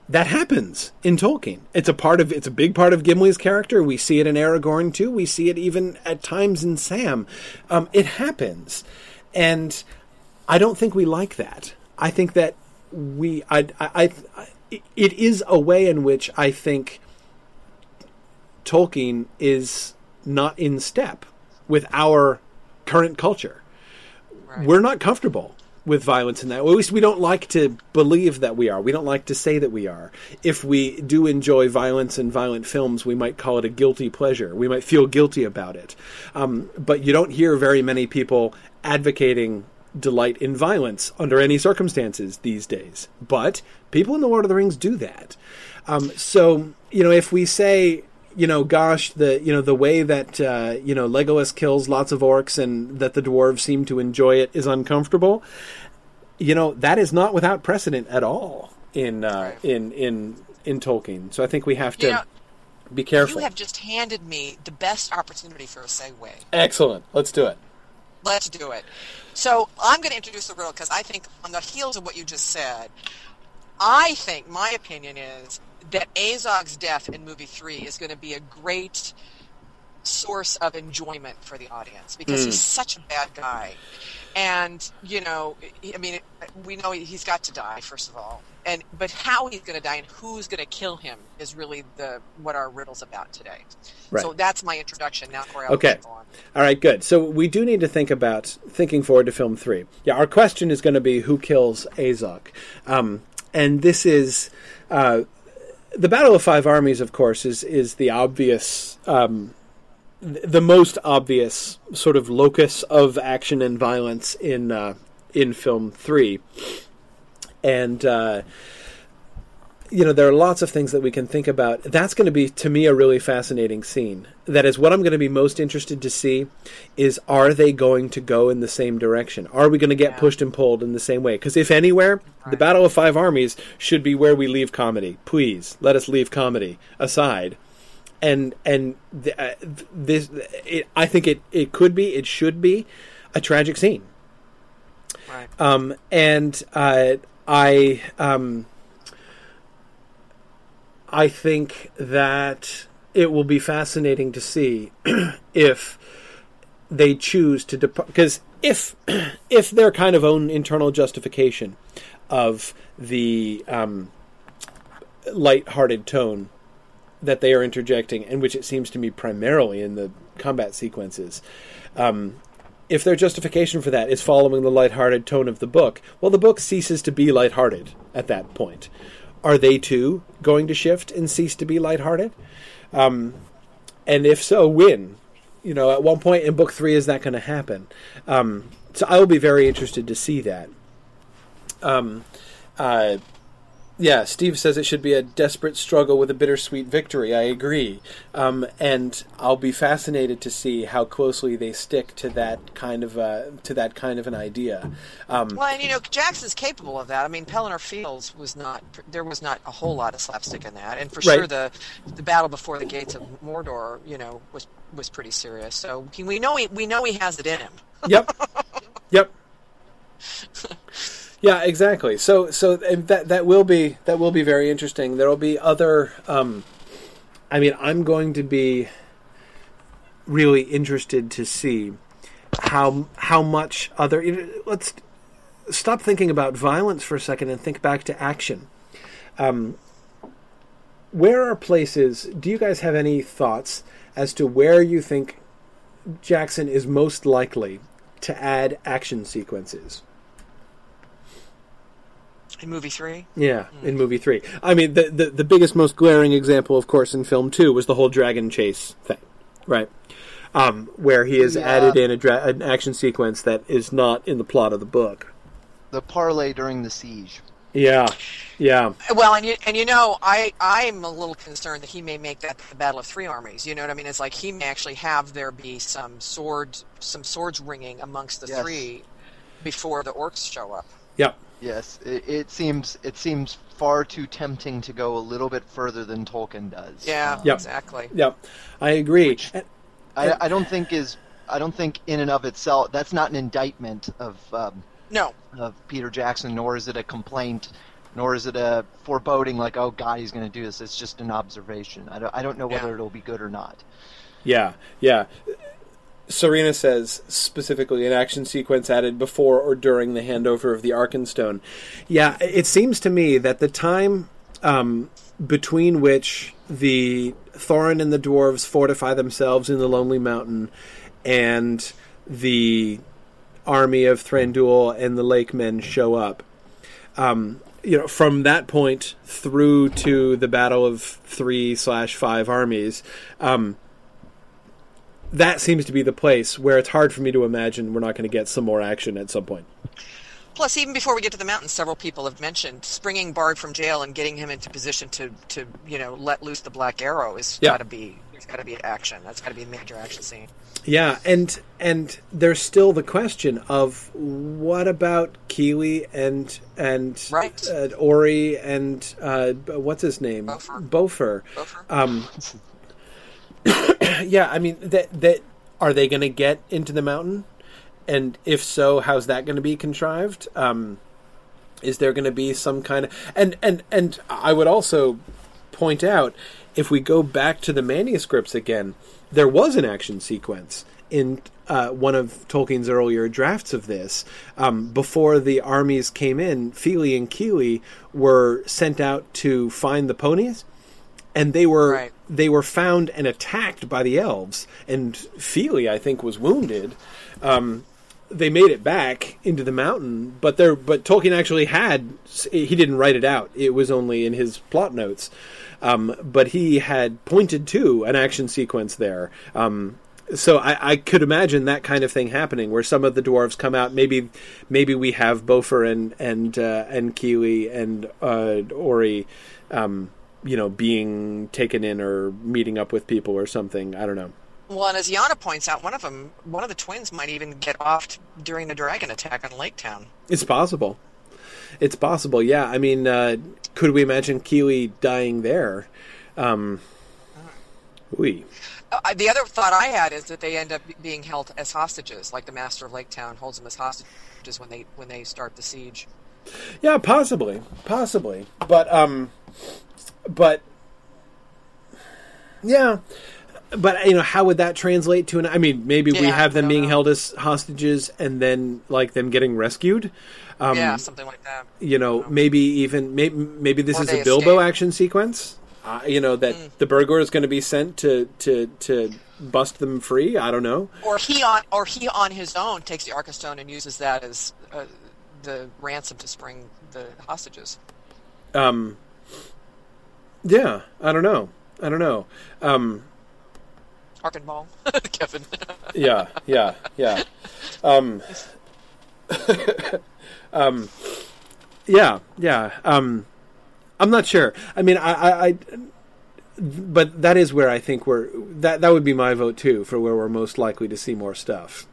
That happens in Tolkien. It's a part of it's a big part of Gimli's character. We see it in Aragorn too. We see it even at times in Sam. Um, it happens, and I don't think we like that. I think that we I, I, I it is a way in which I think Tolkien is not in step with our current culture. Right. We're not comfortable with violence in that. At least we don't like to believe that we are. We don't like to say that we are. If we do enjoy violence and violent films, we might call it a guilty pleasure. We might feel guilty about it. Um, but you don't hear very many people advocating delight in violence under any circumstances these days. But people in the Lord of the Rings do that. Um, so you know, if we say you know, gosh, the you know the way that uh, you know Legolas kills lots of orcs and that the dwarves seem to enjoy it is uncomfortable. You know that is not without precedent at all in uh, Right. in in in Tolkien. So I think we have to You know, be careful. You have just handed me the best opportunity for a segue. Excellent. Let's do it. Let's do it. So I'm going to introduce the riddle because I think on the heels of what you just said, I think my opinion is that Azog's death in movie three is going to be a great source of enjoyment for the audience because he's such a bad guy. And you know, I mean, we know he's got to die first of all, and but how he's going to die and who's going to kill him is really the what our riddle's about today. Right. So that's my introduction. Now, Corey, I'll Okay. let you go on. All right, good. So we do need to think about thinking forward to film three. Yeah, our question is going to be who kills Azog, um, and this is uh, the Battle of Five Armies. Of course, is is the obvious, um, th- the most obvious sort of locus of action and violence in uh, in film three, and. Uh, you know, there are lots of things that we can think about. That's going to be, to me, a really fascinating scene. That is, what I'm going to be most interested to see is are they going to go in the same direction? Are we going to get Yeah. pushed and pulled in the same way? Because if anywhere, the Battle of Five Armies should be where we leave comedy. Please let us leave comedy aside. And and th- uh, this, it, I think it it could be, it should be, a tragic scene. Right. Um, and uh, I um, I think that it will be fascinating to see if they choose to depart because if if their kind of own internal justification of the um, light-hearted tone that they are interjecting, and which it seems to me primarily in the combat sequences, um, if their justification for that is following the lighthearted tone of the book, well, the book ceases to be lighthearted at that point. Are they too going to shift and cease to be lighthearted? Um, and if so, when? You know, at one point in book three, is that going to happen? Um, so I will be very interested to see that. Um, uh, yeah, Steve says it should be a desperate struggle with a bittersweet victory. I agree, um, and I'll be fascinated to see how closely they stick to that kind of uh, to that kind of an idea. Um, Well, and you know, Jackson's capable of that. I mean, Pelennor Fields was not. There was not a whole lot of slapstick in that, and for Right. sure the the battle before the gates of Mordor, you know, was was pretty serious. So he- we know he we know he has it in him. yep, yep. Yeah, exactly. So, so that that will be that will be very interesting. There will be other. Um, I mean, I'm going to be really interested to see how how much other. Let's stop thinking about violence for a second and think back to action. Um, where are places? Do you guys have any thoughts as to where you think Jackson is most likely to add action sequences? In movie three, Yeah, in movie three. I mean, the, the the biggest, most glaring example, of course, in film two was the whole dragon chase thing, right? Um, where he has Yeah. added in a dra- an action sequence that is not in the plot of the book. The parlay during the siege. Yeah, yeah, well, and you and you know, I I'm a little concerned that he may make that the battle of three armies. You know what I mean? It's like he may actually have there be some sword some swords ringing amongst the Yes. three before the orcs show up. yeah, Yes, it, it seems it seems far too tempting to go a little bit further than Tolkien does. Yeah, Um, Yep. exactly. yeah. I agree. And- I, I don't think is I don't think in and of itself that's not an indictment of um, No, of Peter Jackson, nor is it a complaint, nor is it a foreboding like oh God he's going to do this. It's just an observation. I don't I don't know whether Yeah. it'll be good or not. Yeah, yeah. Serena says specifically an action sequence added before or during the handover of the Arkenstone. Yeah, it seems to me that the time um, between which the Thorin and the dwarves fortify themselves in the Lonely Mountain and the army of Thranduil and the Lake Men show up. Um, you know, from that point through to the battle of three slash five armies, um, that seems to be the place where it's hard for me to imagine we're not going to get some more action at some point. Plus, even before we get to the mountains, several people have mentioned springing Bard from jail and getting him into position to, to you know, let loose the Black Arrow is Yeah. got to be there's got to be action. That's got to be a major action scene. Yeah, and and there's still the question of what about Kili and and Right. uh, Ori and uh, what's his name Bofur. Bofur. Bofur? Um, yeah, I mean that that are they going to get into the mountain, and if so, how's that going to be contrived? Um, is there going to be some kind of and and and I would also point out if we go back to the manuscripts again, there was an action sequence in uh, one of Tolkien's earlier drafts of this. Um, before the armies came in, Fili and Kili were sent out to find the ponies, and they were Right. they were found and attacked by the elves. And Fili, I think, was wounded. Um, they made it back into the mountain, but there, but Tolkien actually had he didn't write it out. It was only in his plot notes. Um, but he had pointed to an action sequence there. Um, so I, I could imagine that kind of thing happening, where some of the dwarves come out. Maybe, maybe we have Bofur and and uh, and Kili and uh, Ori, um, you know, being taken in or meeting up with people or something. I don't know. Well, and as Yana points out, one of them, one of the twins, might even get off during the dragon attack on Lake Town. It's possible. It's possible. Yeah. I mean, uh, could we imagine Kili dying there? Um, we. Uh, the other thought I had is that they end up being held as hostages, like the master of Lake Town holds them as hostages when they when they start the siege. Yeah, possibly, possibly, but um, but yeah, but you know, how would that translate to an? I mean, maybe we have them being know. held as hostages and then like them getting rescued. Um, yeah, something like that. you know, maybe even maybe maybe this Or is a Bilbo escape. action sequence. Uh, you know that the burglar is going to be sent to to to bust them free. I don't know. Or he on or he on his own takes the Arca and uses that as uh, the ransom to spring the hostages. Um, yeah, I don't know. I don't know. Um, Arkenball, Kevin. yeah, yeah, yeah. Um, um, yeah, yeah. Um, I'm not sure. I mean, I, I, I, but that is where I think we're. That that would be my vote too for where we're most likely to see more stuff.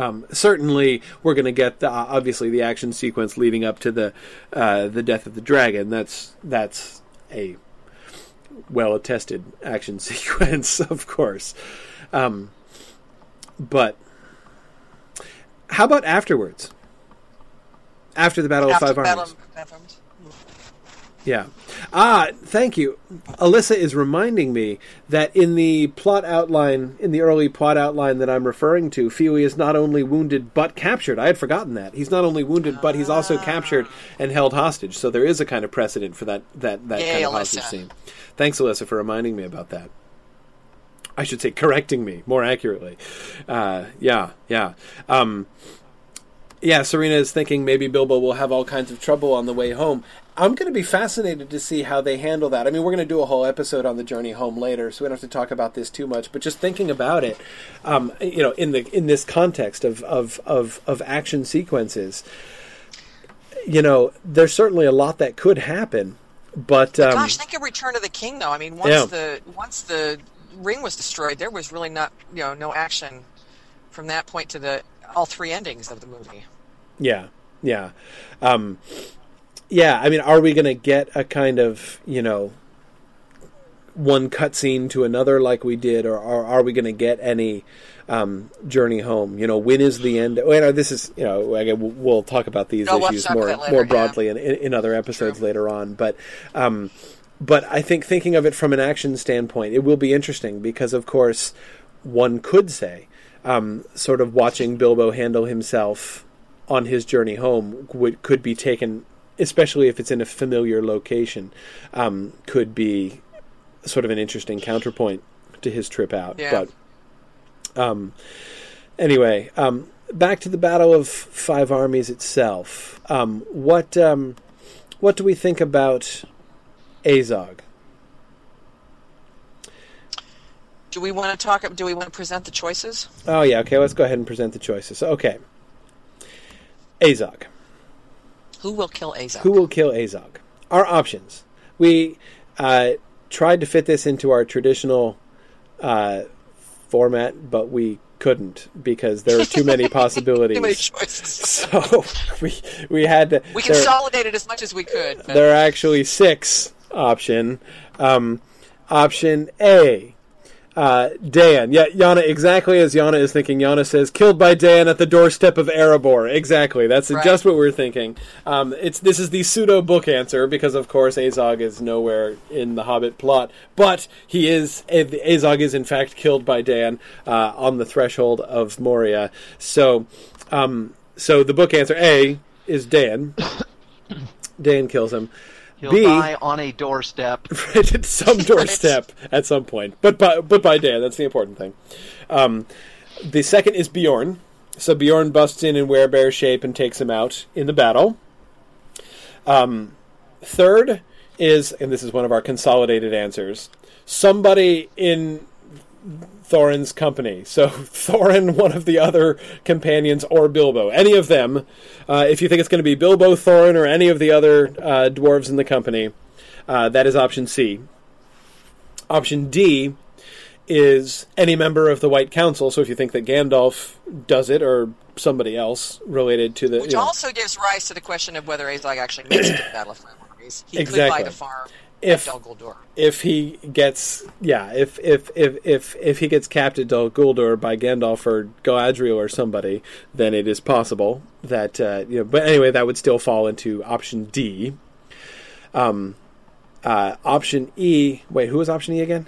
Um, certainly, we're going to get the, obviously the action sequence leading up to the uh, the death of the dragon. That's that's a well attested action sequence, of course. Um, but how about afterwards? After the Battle After of Five Battle Armies. of Five Armies. Yeah. Ah, thank you. Alyssa is reminding me that in the plot outline, in the early plot outline that I'm referring to, Fili is not only wounded but captured. I had forgotten that. He's not only wounded, but he's also captured and held hostage. So there is a kind of precedent for that that, that Yay, kind of Alyssa. hostage scene. Thanks, Alyssa, for reminding me about that. I should say correcting me more accurately. Uh, yeah, yeah. Um, yeah, Serena is thinking maybe Bilbo will have all kinds of trouble on the way home. I'm going to be fascinated to see how they handle that. I mean, we're going to do a whole episode on the journey home later, so we don't have to talk about this too much. But just thinking about it, um, you know, in the in this context of of of, of action sequences, you know, there's certainly a lot that could happen. But um, Gosh, think of Return of the King, though. I mean, once Yeah. the once the ring was destroyed, there was really not you know no action from that point to the all three endings of the movie. Yeah, yeah, um, yeah. I mean, are we going to get a kind of you know one cutscene to another like we did, or, or are we going to get any um, journey home? You know, when is the end? Well, you know, this is you know, we'll- we'll talk about these No, we'll issues more later, more yeah. broadly in, in, in other episodes True. later on, but. Um, but I think thinking of it from an action standpoint, it will be interesting because, of course, one could say, um, sort of watching Bilbo handle himself on his journey home would could be taken, especially if it's in a familiar location, um, could be sort of an interesting counterpoint to his trip out. Yeah. But um, anyway, um, back to the Battle of Five Armies itself. Um, what um, what do we think about Azog? Do we want to talk? Do we want to present the choices? Oh yeah, okay. Let's go ahead and present the choices. Okay, Azog. Who will kill Azog? Who will kill Azog? Our options. We uh, tried to fit this into our traditional uh, format, but we couldn't because there are too many possibilities. Too many choices. So we we had to. We there- consolidated as much as we could. but- there are actually six option. Um, option A, uh, Dain. Yeah, Yana. Exactly as Yana is thinking. Yana says, "Killed by Dain at the doorstep of Erebor." Exactly. That's Right. just what we're thinking. Um, it's this is the pseudo book answer because, of course, Azog is nowhere in the Hobbit plot, but he is. Azog is in fact killed by Dain uh, on the threshold of Moria. So, um, so the book answer A is Dain. Dain kills him. He'll B, die on a doorstep. at some doorstep at some point, but by, but by Dain. That's the important thing. Um, the second is Beorn. So Beorn busts in in werebear shape and takes him out in the battle. Um, third is, and this is one of our consolidated answers, somebody in Thorin's company. So Thorin, one of the other companions, or Bilbo. Any of them. Uh, if you think it's going to be Bilbo, Thorin, or any of the other uh, dwarves in the company, uh, that is option C. Option D is any member of the White Council. So if you think that Gandalf does it, or somebody else related to the. Which you know, also gives rise to the question of whether Azog actually makes it to the Battle of Five Armies. He could Exactly. buy the farm If- if he gets yeah if if if if, if he gets capped at Dol Guldur by Gandalf or Galadriel or somebody, then it is possible that uh, you know. But anyway, that would still fall into option D. Um, uh, option E. Wait, who was option E again?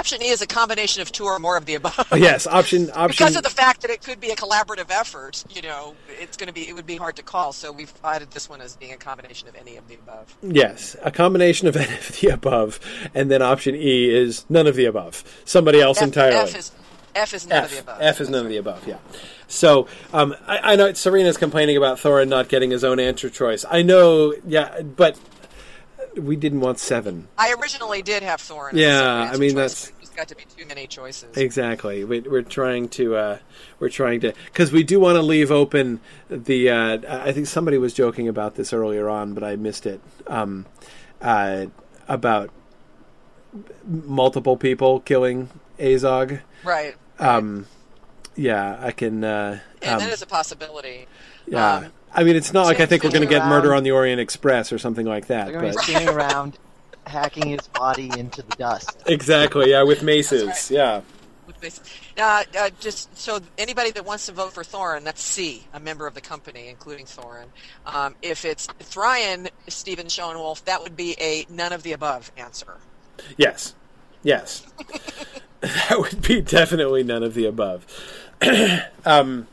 Option E is a combination of two or more of the above. Yes, option option. because of the fact that it could be a collaborative effort, you know, it's going to be it would be hard to call. So we've added this one as being a combination of any of the above. Yes, a combination of any of the above, and then option E is none of the above. Somebody else F, entirely. F is F is none F. of the above. F is none of the above. Yeah. So um, I, I know Serena's complaining about Thorin not getting his own answer choice. I know. Yeah, but we didn't want seven. I originally did have Thorin. Yeah, I mean, that's- There's got to be too many choices. Exactly. We, we're trying to. Uh, we're trying to because we do want to leave open the. Uh, I think somebody was joking about this earlier on, but I missed it. Um, uh, about multiple people killing Azog. Right. Um, yeah, I can. Uh, and um, that is a possibility. Yeah. Um, I mean, it's not like I think we're going to get Murder on the Orient Express or something like that. They're going to But be standing around, hacking his body into the dust. exactly, yeah, with maces, That's yeah. with this- Uh, uh, just so anybody that wants to vote for Thorin, that's C, a member of the company, including Thorin. Um, if it's Thrion, Stephen Schoenwolf, that would be a none of the above answer. Yes, yes. that would be definitely none of the above. um,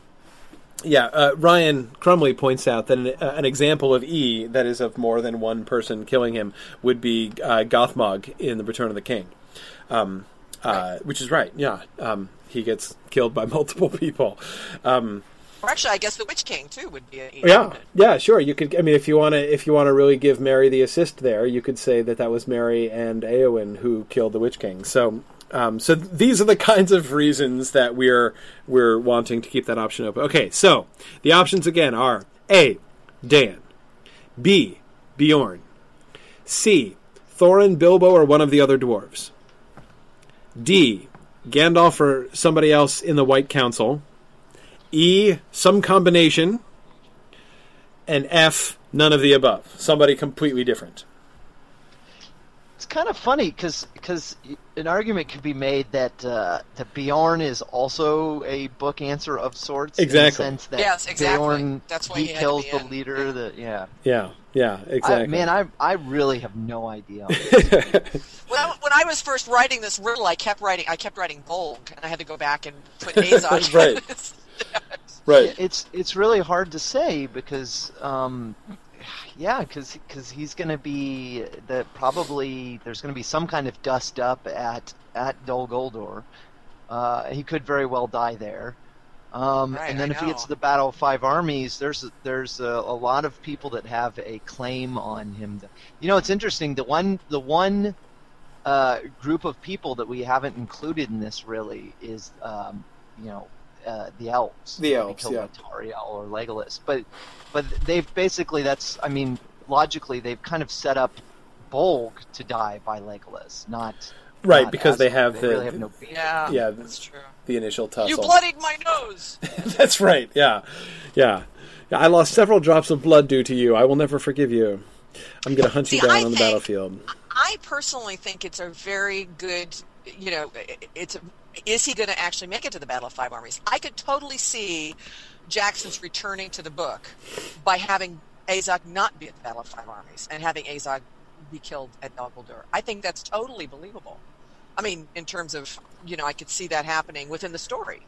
yeah, uh, Ryan Crumley points out that an, uh, an example of E that is of more than one person killing him would be uh, Gothmog in The Return of the King, um, uh, which is right. Yeah, um, he gets killed by multiple people. Um, Or actually, I guess the Witch King too would be. A, E. yeah, yeah, sure. You could. I mean, if you want to, if you want to really give Merry the assist there, you could say that that was Merry and Eowyn who killed the Witch King. So, um, so these are the kinds of reasons that we're we're wanting to keep that option open. Okay, so the options again are A, Dain, B, Beorn, C, Thorin, Bilbo, or one of the other dwarves. D, Gandalf or somebody else in the White Council. E, some combination. And F, none of the above. Somebody completely different. It's kind of funny because because an argument could be made that uh, that Beorn is also a book answer of sorts. Exactly. In the sense that Yes, exactly. Beorn, That's why he he kills the in. leader. The, yeah. Yeah, yeah, I, exactly. man, I I really have no idea. When I, when I was first writing this riddle, I kept writing. I kept writing Bolg, and I had to go back and put Azog. Right. right. it's it's really hard to say because um, yeah because cause he's going to be the probably there's going to be some kind of dust up at at Dol Guldur. Uh, he could very well die there. Um, Right, and then I if he gets to the Battle of Five Armies, there's there's a, a lot of people that have a claim on him. You know, it's interesting. The one the one uh, group of people that we haven't included in this really is um, you know uh, the elves. The that we elves, killed yeah. by Tauriel or Legolas, but but they've basically that's I mean logically they've kind of set up Bolg to die by Legolas, not Right, not because they have they the really have no Yeah, Yeah, that's true. the initial tussle. You bloodied my nose. That's right. Yeah, yeah. Yeah, I lost several drops of blood due to you. I will never forgive you. I'm going to hunt you down I on the think- battlefield. I personally think it's a very good, you know, it's a, is he going to actually make it to the Battle of Five Armies? I could totally see Jackson's returning to the book by having Azog not be at the Battle of Five Armies and having Azog be killed at Dol. I think that's totally believable. I mean, in terms of, you know, I could see that happening within the story.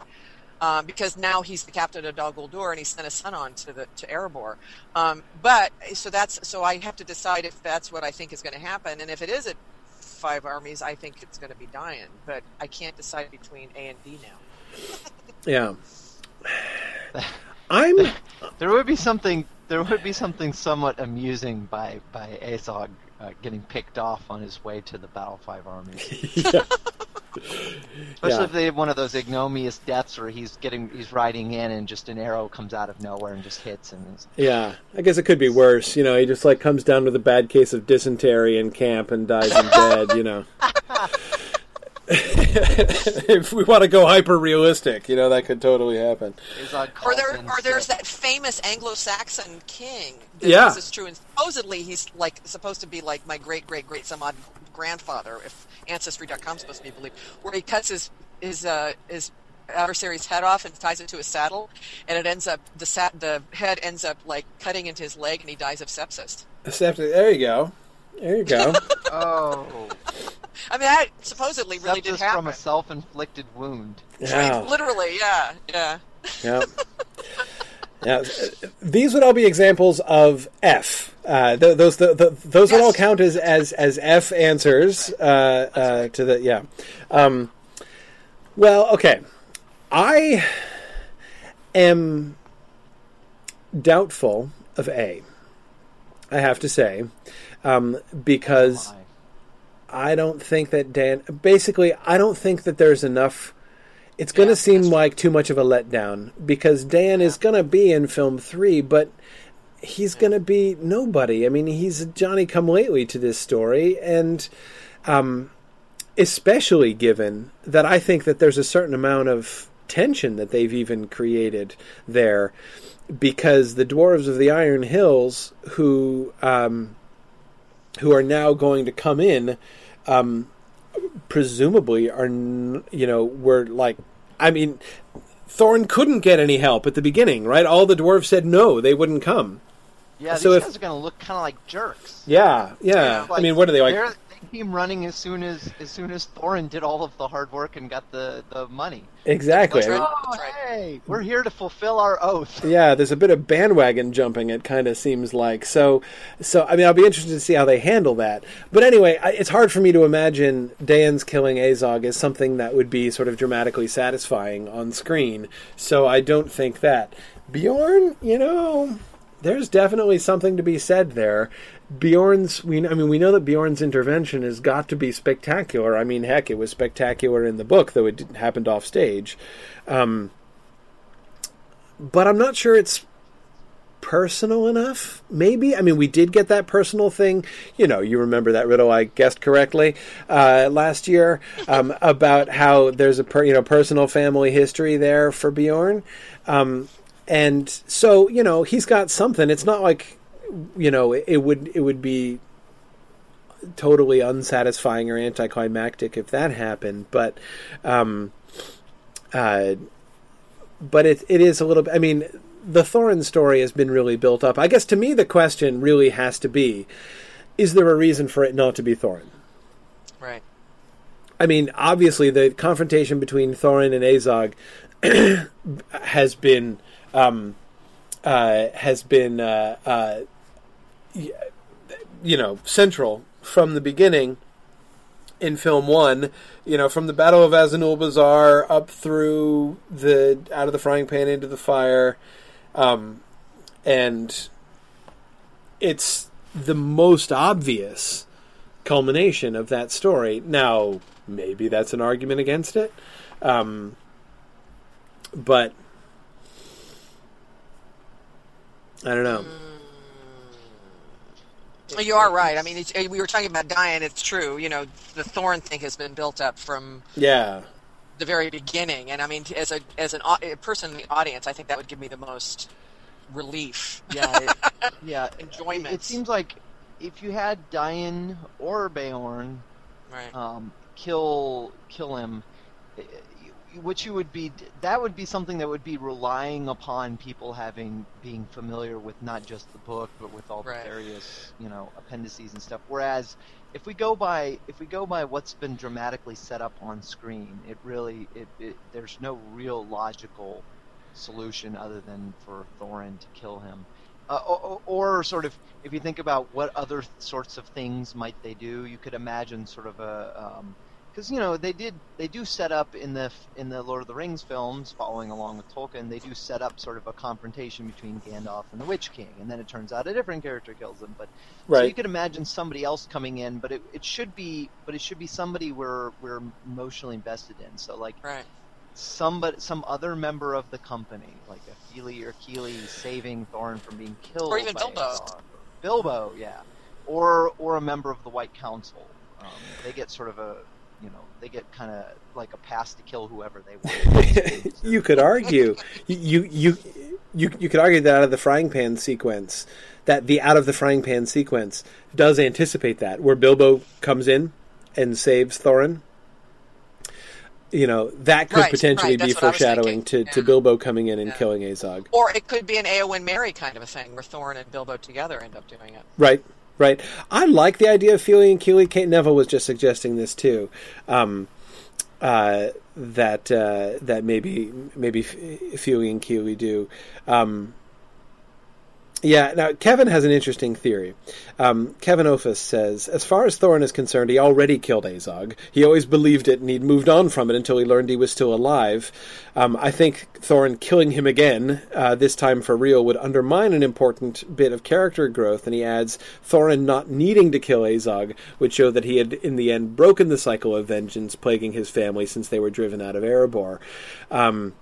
Um, because now he's the captain of Dol Guldur and he sent his son on to the to Erebor. Um, but so that's so I have to decide if that's what I think is going to happen, and if it is at five armies, I think it's going to be dying. But I can't decide between A and D now. Yeah. I'm. There would be something. There would be something somewhat amusing by by Azog uh, getting picked off on his way to the Battle Five Armies. yeah. Especially Yeah. if they have one of those ignominious deaths where he's getting he's riding in and just an arrow comes out of nowhere and just hits him. It's- Yeah, I guess it could be worse. You know, he just like comes down with a bad case of dysentery in camp and dies in bed. You know, if we want to go hyper realistic, you know, that could totally happen. Azog Or calls there, or there's that famous Anglo-Saxon king. That Yeah. This is true, and supposedly he's like supposed to be like my great great great some odd grandfather, if Ancestry.com is supposed to be believed, where he cuts his his uh, his adversary's head off and ties it to his saddle, and it ends up the sat the head ends up like cutting into his leg, and he dies of sepsis. Septic. There you go. There you go. Oh, I mean, that supposedly really did happen. from a self-inflicted wound. yeah. Literally, yeah, yeah. Yeah. Yeah, these would all be examples of F. Uh, th- those the, the, those would all count as, as, as F answers uh, uh, to the yeah. Um, well, okay. I am doubtful of A. I have to say, um, because? I don't think that Dain. Basically, I don't think that there's enough. It's going to Yeah, seem like too much of a letdown because Dain is going to be in film three, but he's going to be nobody. I mean, he's Johnny come lately to this story, and um, especially given that I think that there's a certain amount of tension that they've even created there because the dwarves of the Iron Hills who um, who are now going to come in um, presumably are you know were like I mean Thorin couldn't get any help at the beginning right? All the dwarves said no they wouldn't come. Yeah, So these if- guys are going to look kind of like jerks. yeah yeah. I mean what are they like they're- They came running as soon as as soon as Thorin did all of the hard work and got the the money. exactly That's right. Oh, right. hey, we're here to fulfill our oath. Yeah, there's a bit of bandwagon jumping. It kind of seems like so. So I mean, I'll be interested to see how they handle that. But anyway, I, it's hard for me to imagine Dain's killing Azog as something that would be sort of dramatically satisfying on screen. So I don't think that Beorn. You know, there's definitely something to be said there. Beorn's, we, I mean, we know that Beorn's intervention has got to be spectacular. I mean, heck, it was spectacular in the book, though it didn't- happened off stage. Um, but I'm not sure it's personal enough. Maybe I mean we did get that personal thing. You know, you remember that riddle I guessed correctly uh, last year um, about how there's a per, you know personal family history there for Beorn, um, and so you know he's got something. It's not like you know it, it would it would be totally unsatisfying or anticlimactic if that happened, but. Um, uh, but it it is a little bit. I mean, the Thorin story has been really built up. I guess to me, the question really has to be: Is there a reason for it not to be Thorin? Right. I mean, obviously, the confrontation between Thorin and Azog has been um, uh, has been uh, uh, you know central from the beginning. in film one, you know, from the Battle of Azanulbizar up through the out of the frying pan into the fire, um, and it's the most obvious culmination of that story. Now, maybe that's an argument against it, um, but I don't know. You are right. I mean, it's, we were talking about Dain. It's true. You know, the Thorin thing has been built up from Yeah, the very beginning, and I mean, as a as an a person in the audience, I think that would give me the most relief, Yeah, it, yeah. enjoyment. It seems like if you had Dain or Beorn right. um, kill kill him, eh, what you would be that would be something that would be relying upon people having being familiar with not just the book but with all Right. the various you know appendices and stuff. Whereas if we go by if we go by what's been dramatically set up on screen, it really it, it there's no real logical solution other than for Thorin to kill him. Uh, or, or sort of, if you think about what other sorts of things might they do, you could imagine sort of a, because you know they did they do set up in the in the Lord of the Rings films, following along with Tolkien, they do set up sort of a confrontation between Gandalf and the Witch King, and then it turns out a different character kills him. But so you could imagine somebody else coming in, but it, it should be but it should be somebody we're we're emotionally invested in. So like Right. somebody, some other member of the company, like a Fili or Kili, saving Thorin from being killed, Or even by Bilbo. Bilbo, yeah, or or a member of the White Council. Um, they get sort of a, you know, they get kind of like a pass to kill whoever they want. you could argue you you you you could argue that out of the frying pan sequence that the out of the frying pan sequence does anticipate that where Bilbo comes in and saves Thorin. You know that could Right, potentially right, be that's what I was foreshadowing thinking, to, to. Bilbo coming in and Yeah. killing Azog. Or it could be an Eowyn Merry kind of a thing, where Thorin and Bilbo together end up doing it. Right, right. I like the idea of Fili and Kili. Kate Neville was just suggesting this too. Um, uh, that uh, that maybe maybe Fili and Kili do. Um, yeah. Now Kevin has an interesting theory. Um, Kevin Ophis says, as far as Thorin is concerned, he already killed Azog. He always believed it, and he'd moved on from it until he learned he was still alive. Um, I think Thorin killing him again, uh, this time for real, would undermine an important bit of character growth. And he adds, Thorin not needing to kill Azog would show that he had, in the end, broken the cycle of vengeance plaguing his family since they were driven out of Erebor. Um,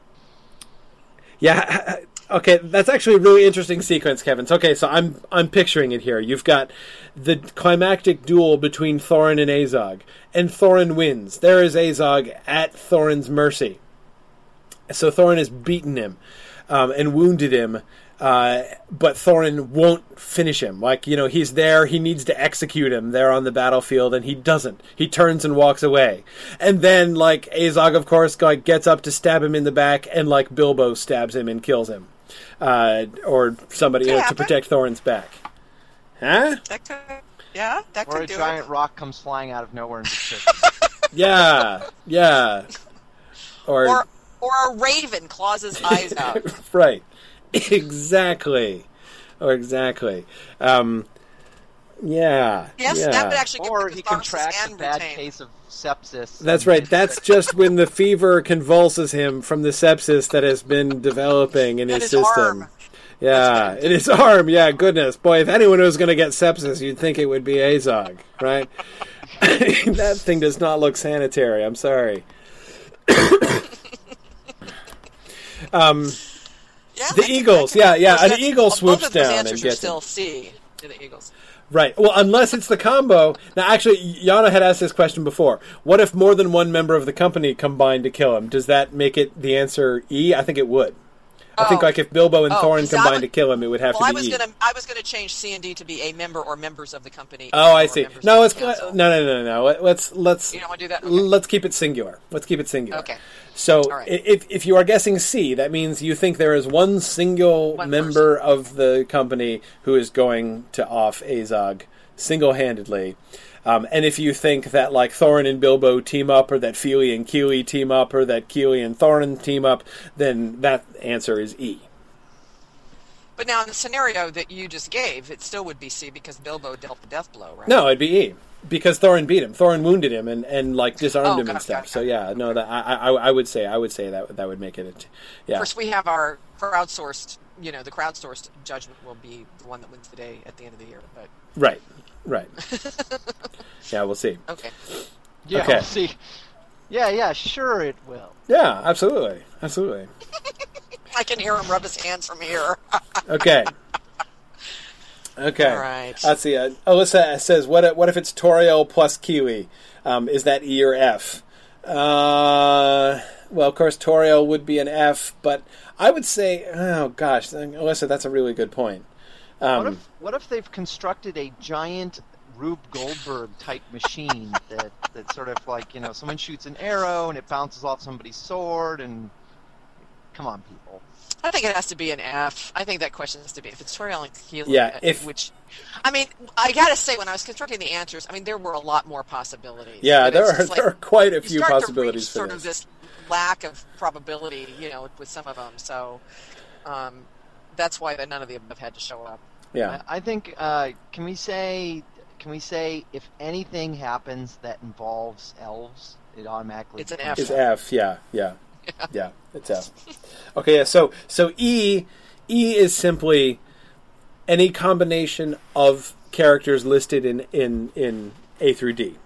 yeah, okay, that's actually a really interesting sequence, Kevin. So, okay, so I'm I'm picturing it here. You've got the climactic duel between Thorin and Azog, and Thorin wins. There is Azog at Thorin's mercy. So Thorin has beaten him um, and wounded him, uh, but Thorin won't finish him. Like you know, he's there. He needs to execute him there on the battlefield, and he doesn't. He turns and walks away. And then, like Azog, of course, like gets up to stab him in the back, and like Bilbo stabs him and kills him, uh, or somebody you know, to protect Thorin's back. Huh? That could, yeah, that or could a giant it. rock comes flying out of nowhere and just Yeah, yeah. Or, Or or a raven claws his eyes out. right, exactly, or exactly. Um, yeah, Yes, yeah. that would actually give or the he catharsis contracts a bad retain. case of sepsis. That's right. That's just when the fever convulses him from the sepsis that has been developing in his his system. arm. Yeah, in his arm. Yeah, goodness, boy! If anyone was going to get sepsis, you'd think it would be Azog, right? that thing does not look sanitary. I'm sorry. um, Yeah, The that could- Eagles, yeah, yeah, an eagle swoops those down answers and are gets still him. C to the Eagles. Right. Well, unless it's the combo. Now, actually, Yana had asked this question before. What if more than one member of the company combined to kill him? Does that make it the answer E? I think it would. I think Oh. like if Bilbo and Oh, oh Thorin combined would- to kill him, it would have Well, I to be was E. gonna I was gonna change C and D to be a member or members of the company. Oh, I see. No, it's no, no, no, no, no. Let's let's You don't want to do that? Okay. let's keep it singular. Let's keep it singular. Okay. So right. if if you are guessing C, that means you think there is one single One member of the company who is going to off Azog single handedly. Um, and if you think that like Thorin and Bilbo team up, or that Fili and Kili team up, or that Kili and Thorin team up, then that answer is E. But now in the scenario that you just gave, it still would be C because Bilbo dealt the death blow, right? No, it'd be E. because Thorin beat him. Thorin wounded him and, and like disarmed Oh, him got and stuff. got it, so yeah, no, that I, I I would say I would say that that would make it. A t- yeah, Of course, we have our crowdsourced. You know, the crowdsourced judgment will be the one that wins the day at the end of the year. But right, right. yeah, we'll see. okay, Yeah, Okay. we'll see. Yeah, yeah, sure it will. Yeah, absolutely, absolutely. I can hear him rub his hands from here. Okay. Okay. All right. Let's see. Uh, Alyssa says, "What? If, what if it's Tauriel plus Kili? Um, is that E or F?" Uh, well, of course, Tauriel would be an F, but I would say, oh gosh, Alyssa, that's a really good point. Um, What if what if they've constructed a giant Rube Goldberg type machine that that sort of like you know someone shoots an arrow and it bounces off somebody's sword and come on people. I think it has to be an F. I think that question has to be if it's Tauriel and Keelan. Yeah, uh, if- which, I mean, I gotta say, when I was constructing the answers, I mean, there were a lot more possibilities. yeah, there are like, there are quite a few possibilities for sort this. of this lack of probability, you know, with some of them. So um, that's why that none of the above had to show up. yeah, I, I think uh, can we say can we say if anything happens that involves elves, it automatically It's an becomes it's F. yeah, Yeah, yeah, yeah. It's F. Okay, yeah. So so E E is simply any combination of characters listed in in in A through D.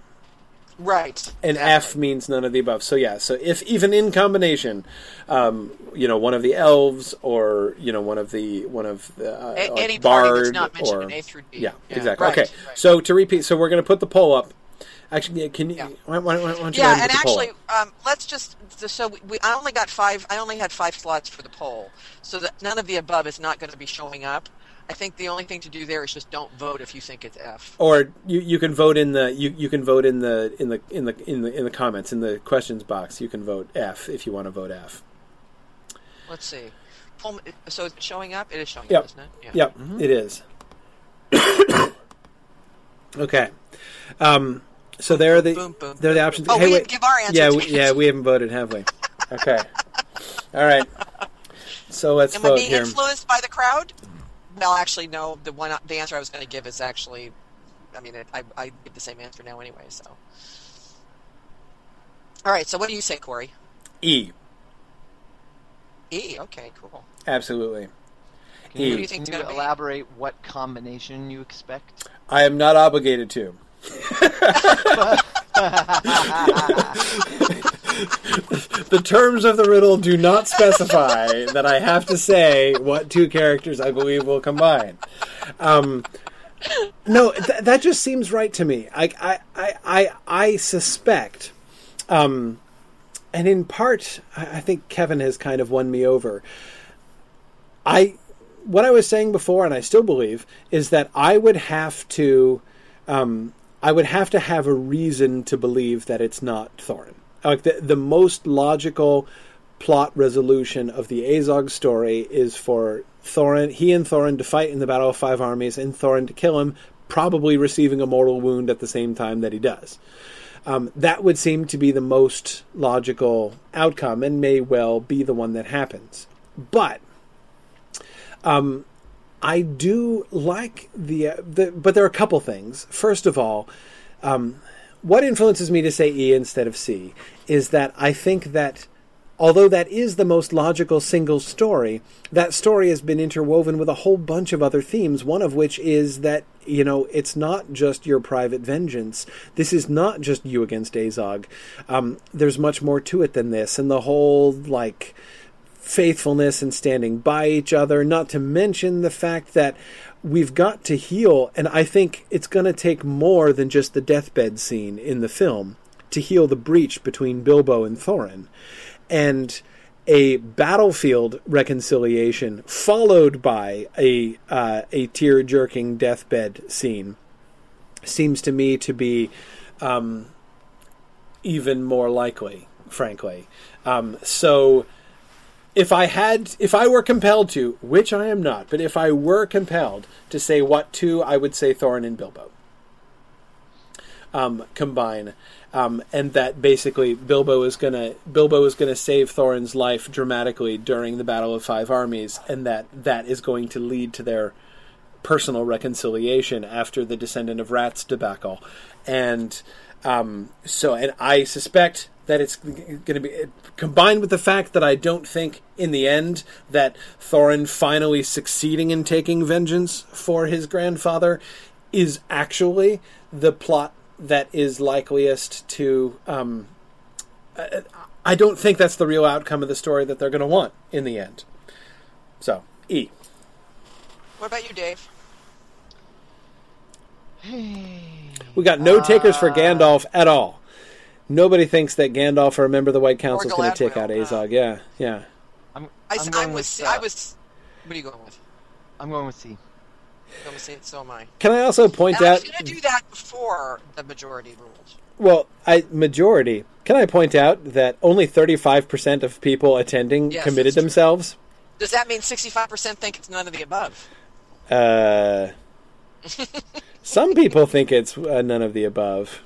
Right. And. F means none of the above. So yeah, so if even in combination, um, you know, one of the elves or you know one of the one of the uh, A- like any party that's bard not mentioned or in A through D. yeah, exactly. right, okay, right. so to repeat, so we're going to put the poll up. Actually, yeah, can you? Yeah. Why, why, why don't you Yeah, and put the poll actually, um, let's just so we, we, I only got five. I only had five slots for the poll, so that none of the above is not going to be showing up. I think the only thing to do there is just don't vote if you think it's F. or you, you can vote in the you, you can vote in the in the in the in the in the comments in the questions box. You can vote F if you want to vote F. Let's see. So is it showing up? It is showing Yep. up, isn't it? Yeah. Yep, it is. okay. Um, so there are the boom, boom, there are the options. Oh, hey, we wait. didn't give our answer, Yeah, we, we? yeah, we haven't voted, have we? Okay. All right. So let's Am I vote being here. influenced by the crowd? Well, actually, no. The one, the answer I was going to give is actually, I mean, it, I, I give the same answer now anyway. So, all right. So, what do you say, Corey? E. E. Okay, cool. Absolutely. Can E. you, What do you think can you gonna be? elaborate what combination you expect? I am not obligated to. The terms of the riddle do not specify that I have to say what two characters I believe will combine. Um, no, th- that just seems right to me. I, I, I, I, suspect, um, and in part, I I think Kevin has kind of won me over. I, what I was saying before, and I still believe, is that I would have to, um, I would have to have a reason to believe that it's not Thorin. Like the the most logical plot resolution of the Azog story is for Thorin, he and Thorin to fight in the Battle of Five Armies, and Thorin to kill him, probably receiving a mortal wound at the same time that he does. Um, that would seem to be the most logical outcome, and may well be the one that happens. But um, I do like the, uh, the, but there are a couple things. First of all, um, what influences me to say E instead of C is that I think that although that is the most logical single story, that story has been interwoven with a whole bunch of other themes, one of which is that, you know, it's not just your private vengeance. This is not just you against Azog. Um, there's much more to it than this, and the whole, like, faithfulness and standing by each other, not to mention the fact that we've got to heal, and I think it's going to take more than just the deathbed scene in the film to heal the breach between Bilbo and Thorin. And a battlefield reconciliation followed by a uh, a tear jerking deathbed scene seems to me to be um, even more likely, frankly. Um, so if I had, if I were compelled to, which I am not, but if I were compelled to say what two, I would say Thorin and Bilbo. Um, combine, um, and that basically Bilbo is gonna Bilbo is gonna save Thorin's life dramatically during the Battle of Five Armies, and that that is going to lead to their personal reconciliation after the Descendant of Rats debacle, and um, so and I suspect that it's going to be combined with the fact that I don't think in the end that Thorin finally succeeding in taking vengeance for his grandfather is actually the plot that is likeliest to. Um, I don't think that's the real outcome of the story that they're going to want in the end. So, E. What about you, Dave? We got no takers for Gandalf at all. Nobody thinks that Gandalf or a member of the White Council is going to take out Galadriel, Azog. Yeah, yeah. I'm, I, I'm I going was. with, I uh, was. What are you going with? I'm going with C. You're going with C. So am I. Can I also point And I out? was going to do that before the majority rules. Well, I majority. Can I point out that only thirty-five percent of people attending Yes, committed that's true. themselves? Does that mean 65% think it's none of the above? Uh, some people think it's uh, none of the above,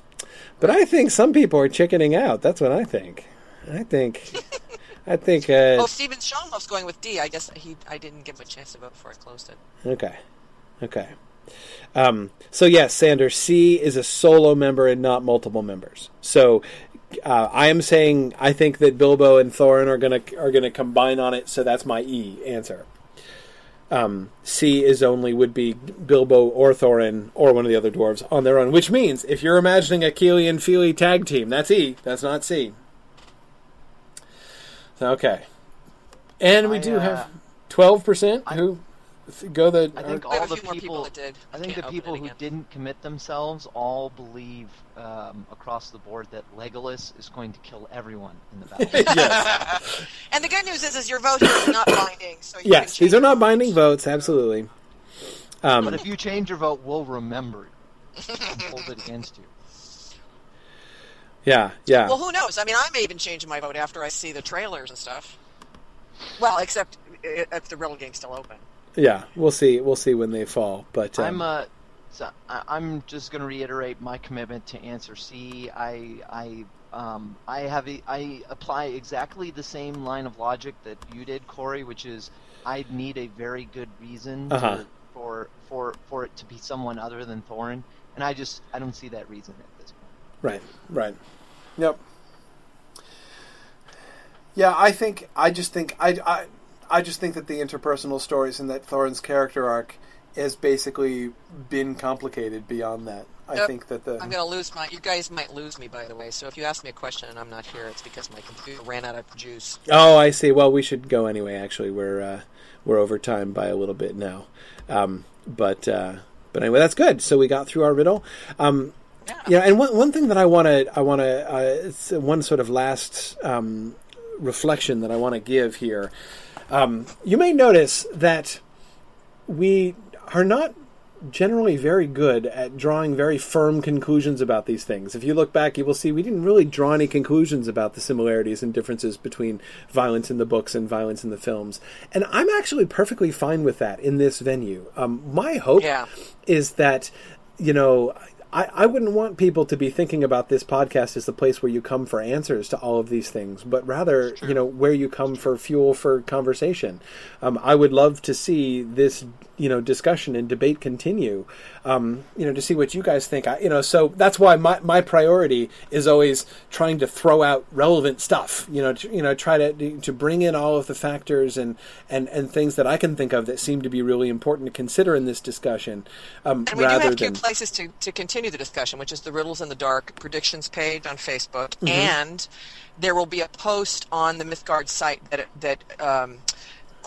but I think some people are chickening out. That's what I think. I think. I think. Uh, Oh, Stephen Schoenhoff's going with D. I guess he. I didn't give him a chance to vote before I closed it. Okay. Okay. Um, so yes, Sanders C is a solo member and not multiple members. So uh, I am saying I think that Bilbo and Thorin are gonna are gonna combine on it. So that's my E answer. Um, C is only would be Bilbo or Thorin or one of the other dwarves on their own. Which means if you're imagining a Kili and Fili tag team, that's E. That's not C. Okay. And we I, do uh, have twelve percent I- who th- go the. I think all the people people. that did. I think the people who again. didn't commit themselves all believe um, across the board that Legolas is going to kill everyone in the battle. yes. And the good news is, is your vote here is not binding. So you Yes, these are not binding votes. Absolutely. but Um, if you change your vote, we'll remember it and hold it against you. yeah, yeah, Well, who knows? I mean, I may even change my vote after I see the trailers and stuff. Well, except if the real game's still open. Yeah. We'll see. We'll see when they fall. But um, I'm uh, so I- I'm just going to reiterate my commitment to answer C. I I um I have a, I apply exactly the same line of logic that you did, Corey, which is I need a very good reason Uh-huh. to, for for for it to be someone other than Thorin, and I just I don't see that reason at this point. right, right. Yep. Yeah, I think. I just think. I, I. I just think that the interpersonal stories and that Thorin's character arc has basically been complicated beyond that. I Yep. think that the. I'm going to lose my. You guys might lose me, by the way. So if you ask me a question and I'm not here, it's because my computer ran out of juice. Oh, I see. Well, we should go anyway. Actually, we're uh, we're over time by a little bit now, um, but uh, but anyway, that's good. So we got through our riddle. Um, Yeah. yeah, and one one thing that I want to I want to uh, it's one sort of last um, reflection that I want to give here. Um, you may notice that we are not generally very good at drawing very firm conclusions about these things. If you look back, you will see we didn't really draw any conclusions about the similarities and differences between violence in the books and violence in the films. And I'm actually perfectly fine with that in this venue. Um, my hope Yeah. is that, you know, I, I wouldn't want people to be thinking about this podcast as the place where you come for answers to all of these things, but rather, you know, where you come for fuel for conversation. Um, I would love to see this, you know, discussion and debate continue. Um, you know, to see what you guys think. I, you know, so that's why my, my priority is always trying to throw out relevant stuff. You know, to, you know, try to to bring in all of the factors and and and things that I can think of that seem to be really important to consider in this discussion. Um, And we do have two than places to, to continue the discussion, which is the Riddles in the Dark predictions page on Facebook, Mm-hmm. and there will be a post on the Mythgard site that that um,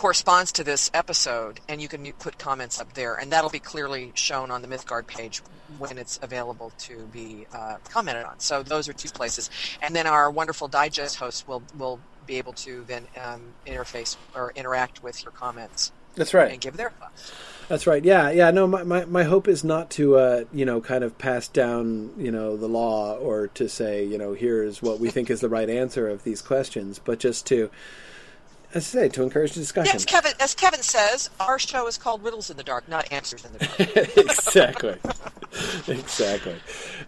corresponds to this episode, and you can put comments up there, and that'll be clearly shown on the Mythgard page when it's available to be uh, commented on. So those are two places, and then our wonderful digest hosts will will be able to then um, interface or interact with your comments that's right. and give their thoughts. That's right. Yeah, yeah. No, my, my, my hope is not to, uh, you know, kind of pass down, you know, the law or to say, you know, here's what we think is the right answer of these questions, but just to, as I say, to encourage discussion. Yes, Kevin. As Kevin says, our show is called Riddles in the Dark, not Answers in the Dark. exactly. exactly.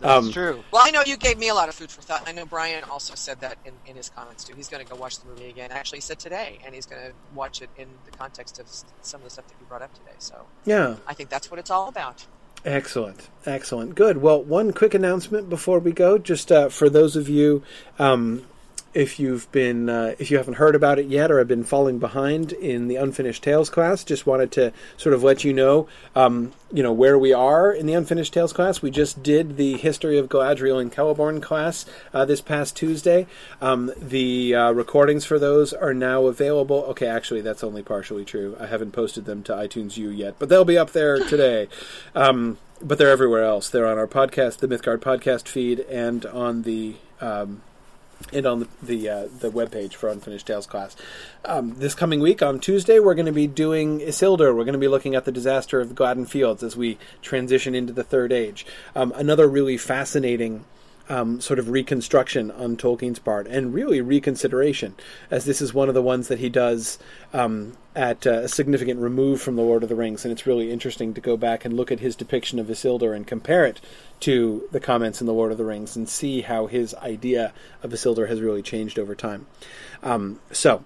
That's Um, true. Well, I know you gave me a lot of food for thought. I know Brian also said that in, in his comments too. He's going to go watch the movie again. Actually, he said today, and he's going to watch it in the context of some of the stuff that you brought up today. So Yeah. I think that's what it's all about. Excellent, excellent, good. Well, one quick announcement before we go, just uh, for those of you, um, if you've been, uh, if you haven't heard about it yet, or have been falling behind in the Unfinished Tales class, just wanted to sort of let you know, um, you know, where we are in the Unfinished Tales class. We just did the history of Galadriel and Celeborn class uh, this past Tuesday. Um, the uh, recordings for those are now available. Okay, actually, that's only partially true. I haven't posted them to iTunes U yet, but they'll be up there today. Um, but they're everywhere else. They're on our podcast, the Mythgard podcast feed, and on the um, and on the the, uh, the webpage for Unfinished Tales class. Um, this coming week on Tuesday, we're going to be doing Isildur. We're going to be looking at the disaster of the Gladden Fields as we transition into the Third Age. Um, another really fascinating. Um, sort of reconstruction on Tolkien's part, and really reconsideration, as this is one of the ones that he does um, at uh, a significant remove from the Lord of the Rings, and it's really interesting to go back and look at his depiction of Isildur and compare it to the comments in the Lord of the Rings and see how his idea of Isildur has really changed over time. Um, so,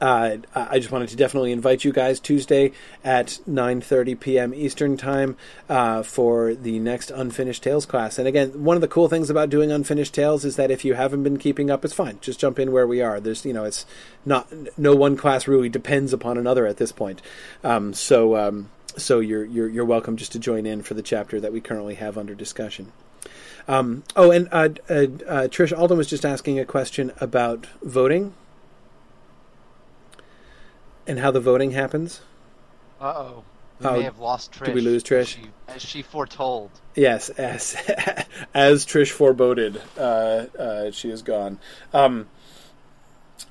uh, I just wanted to definitely invite you guys Tuesday at 9:30 p.m. Eastern Time uh, for the next Unfinished Tales class. And again, one of the cool things about doing Unfinished Tales is that if you haven't been keeping up, it's fine. Just jump in where we are. There's, you know, it's not no one class really depends upon another at this point. Um, so, um, so you're you're you're welcome just to join in for the chapter that we currently have under discussion. Um, oh, and uh, uh, uh, Trish Alden was just asking a question about voting and how the voting happens. Uh oh. We Oh, may have lost Trish. did we lose Trish? As she, as she foretold. Yes, as as Trish foreboded, uh, uh, she is gone. Um,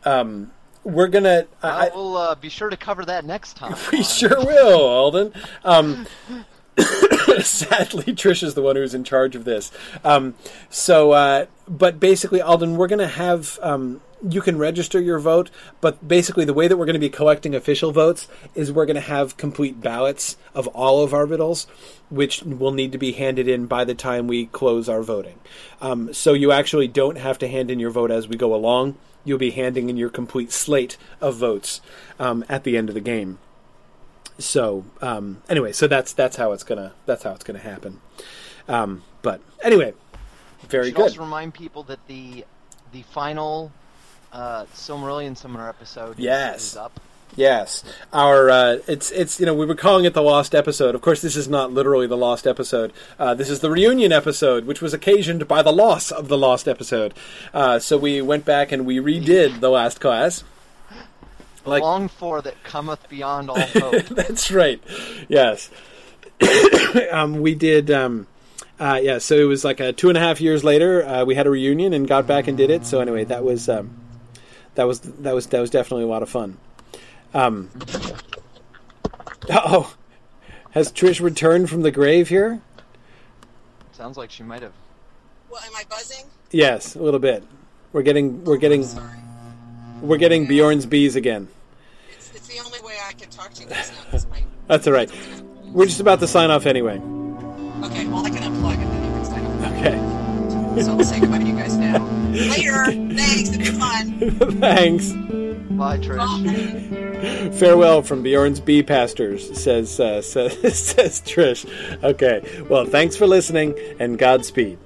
um, we're gonna. I, I will uh, be sure to cover that next time. we sure will, Alden. Um, sadly, Trish is the one who's in charge of this. Um, so, uh, but basically, Alden, we're going to have. Um, you can register your vote, but basically, the way that we're going to be collecting official votes is we're going to have complete ballots of all of our riddles, which will need to be handed in by the time we close our voting. Um, so, you actually don't have to hand in your vote as we go along. You'll be handing in your complete slate of votes um, at the end of the game so um, anyway, so that's that's how it's gonna that's how it's gonna happen. Um, but anyway, very good. also remind people that the the final uh, Silmarillion Seminar episode is- Yes. up. Yes, our uh, it's it's you know we were calling it the lost episode. Of course, this is not literally the lost episode. Uh, this is the reunion episode, which was occasioned by the loss of the lost episode. Uh, so we went back and we redid the last class. Like Long for that cometh beyond all hope. That's right. Yes. um, we did. Um, uh, yeah. So it was like uh, two and a half years later. Uh, we had a reunion and got back and did it. So anyway, that was um, that was that was that was definitely a lot of fun. Um, oh, has Trish returned from the grave here? Sounds like she might have. Well, am I buzzing? Yes, a little bit. We're getting we're getting Sorry. we're getting Beorn's bees again. It's, it's the only way I can talk to you guys now. 'cause my- That's all right. We're just about to sign off anyway. Okay, well, I can unplug and then you can sign off. Okay. So I'll say goodbye to you guys now. Later. Thanks. It's fun. Thanks. Bye, Trish. Bye. Farewell from Beorn's bee pastors, says uh, says says Trish. Okay, well, thanks for listening and Godspeed.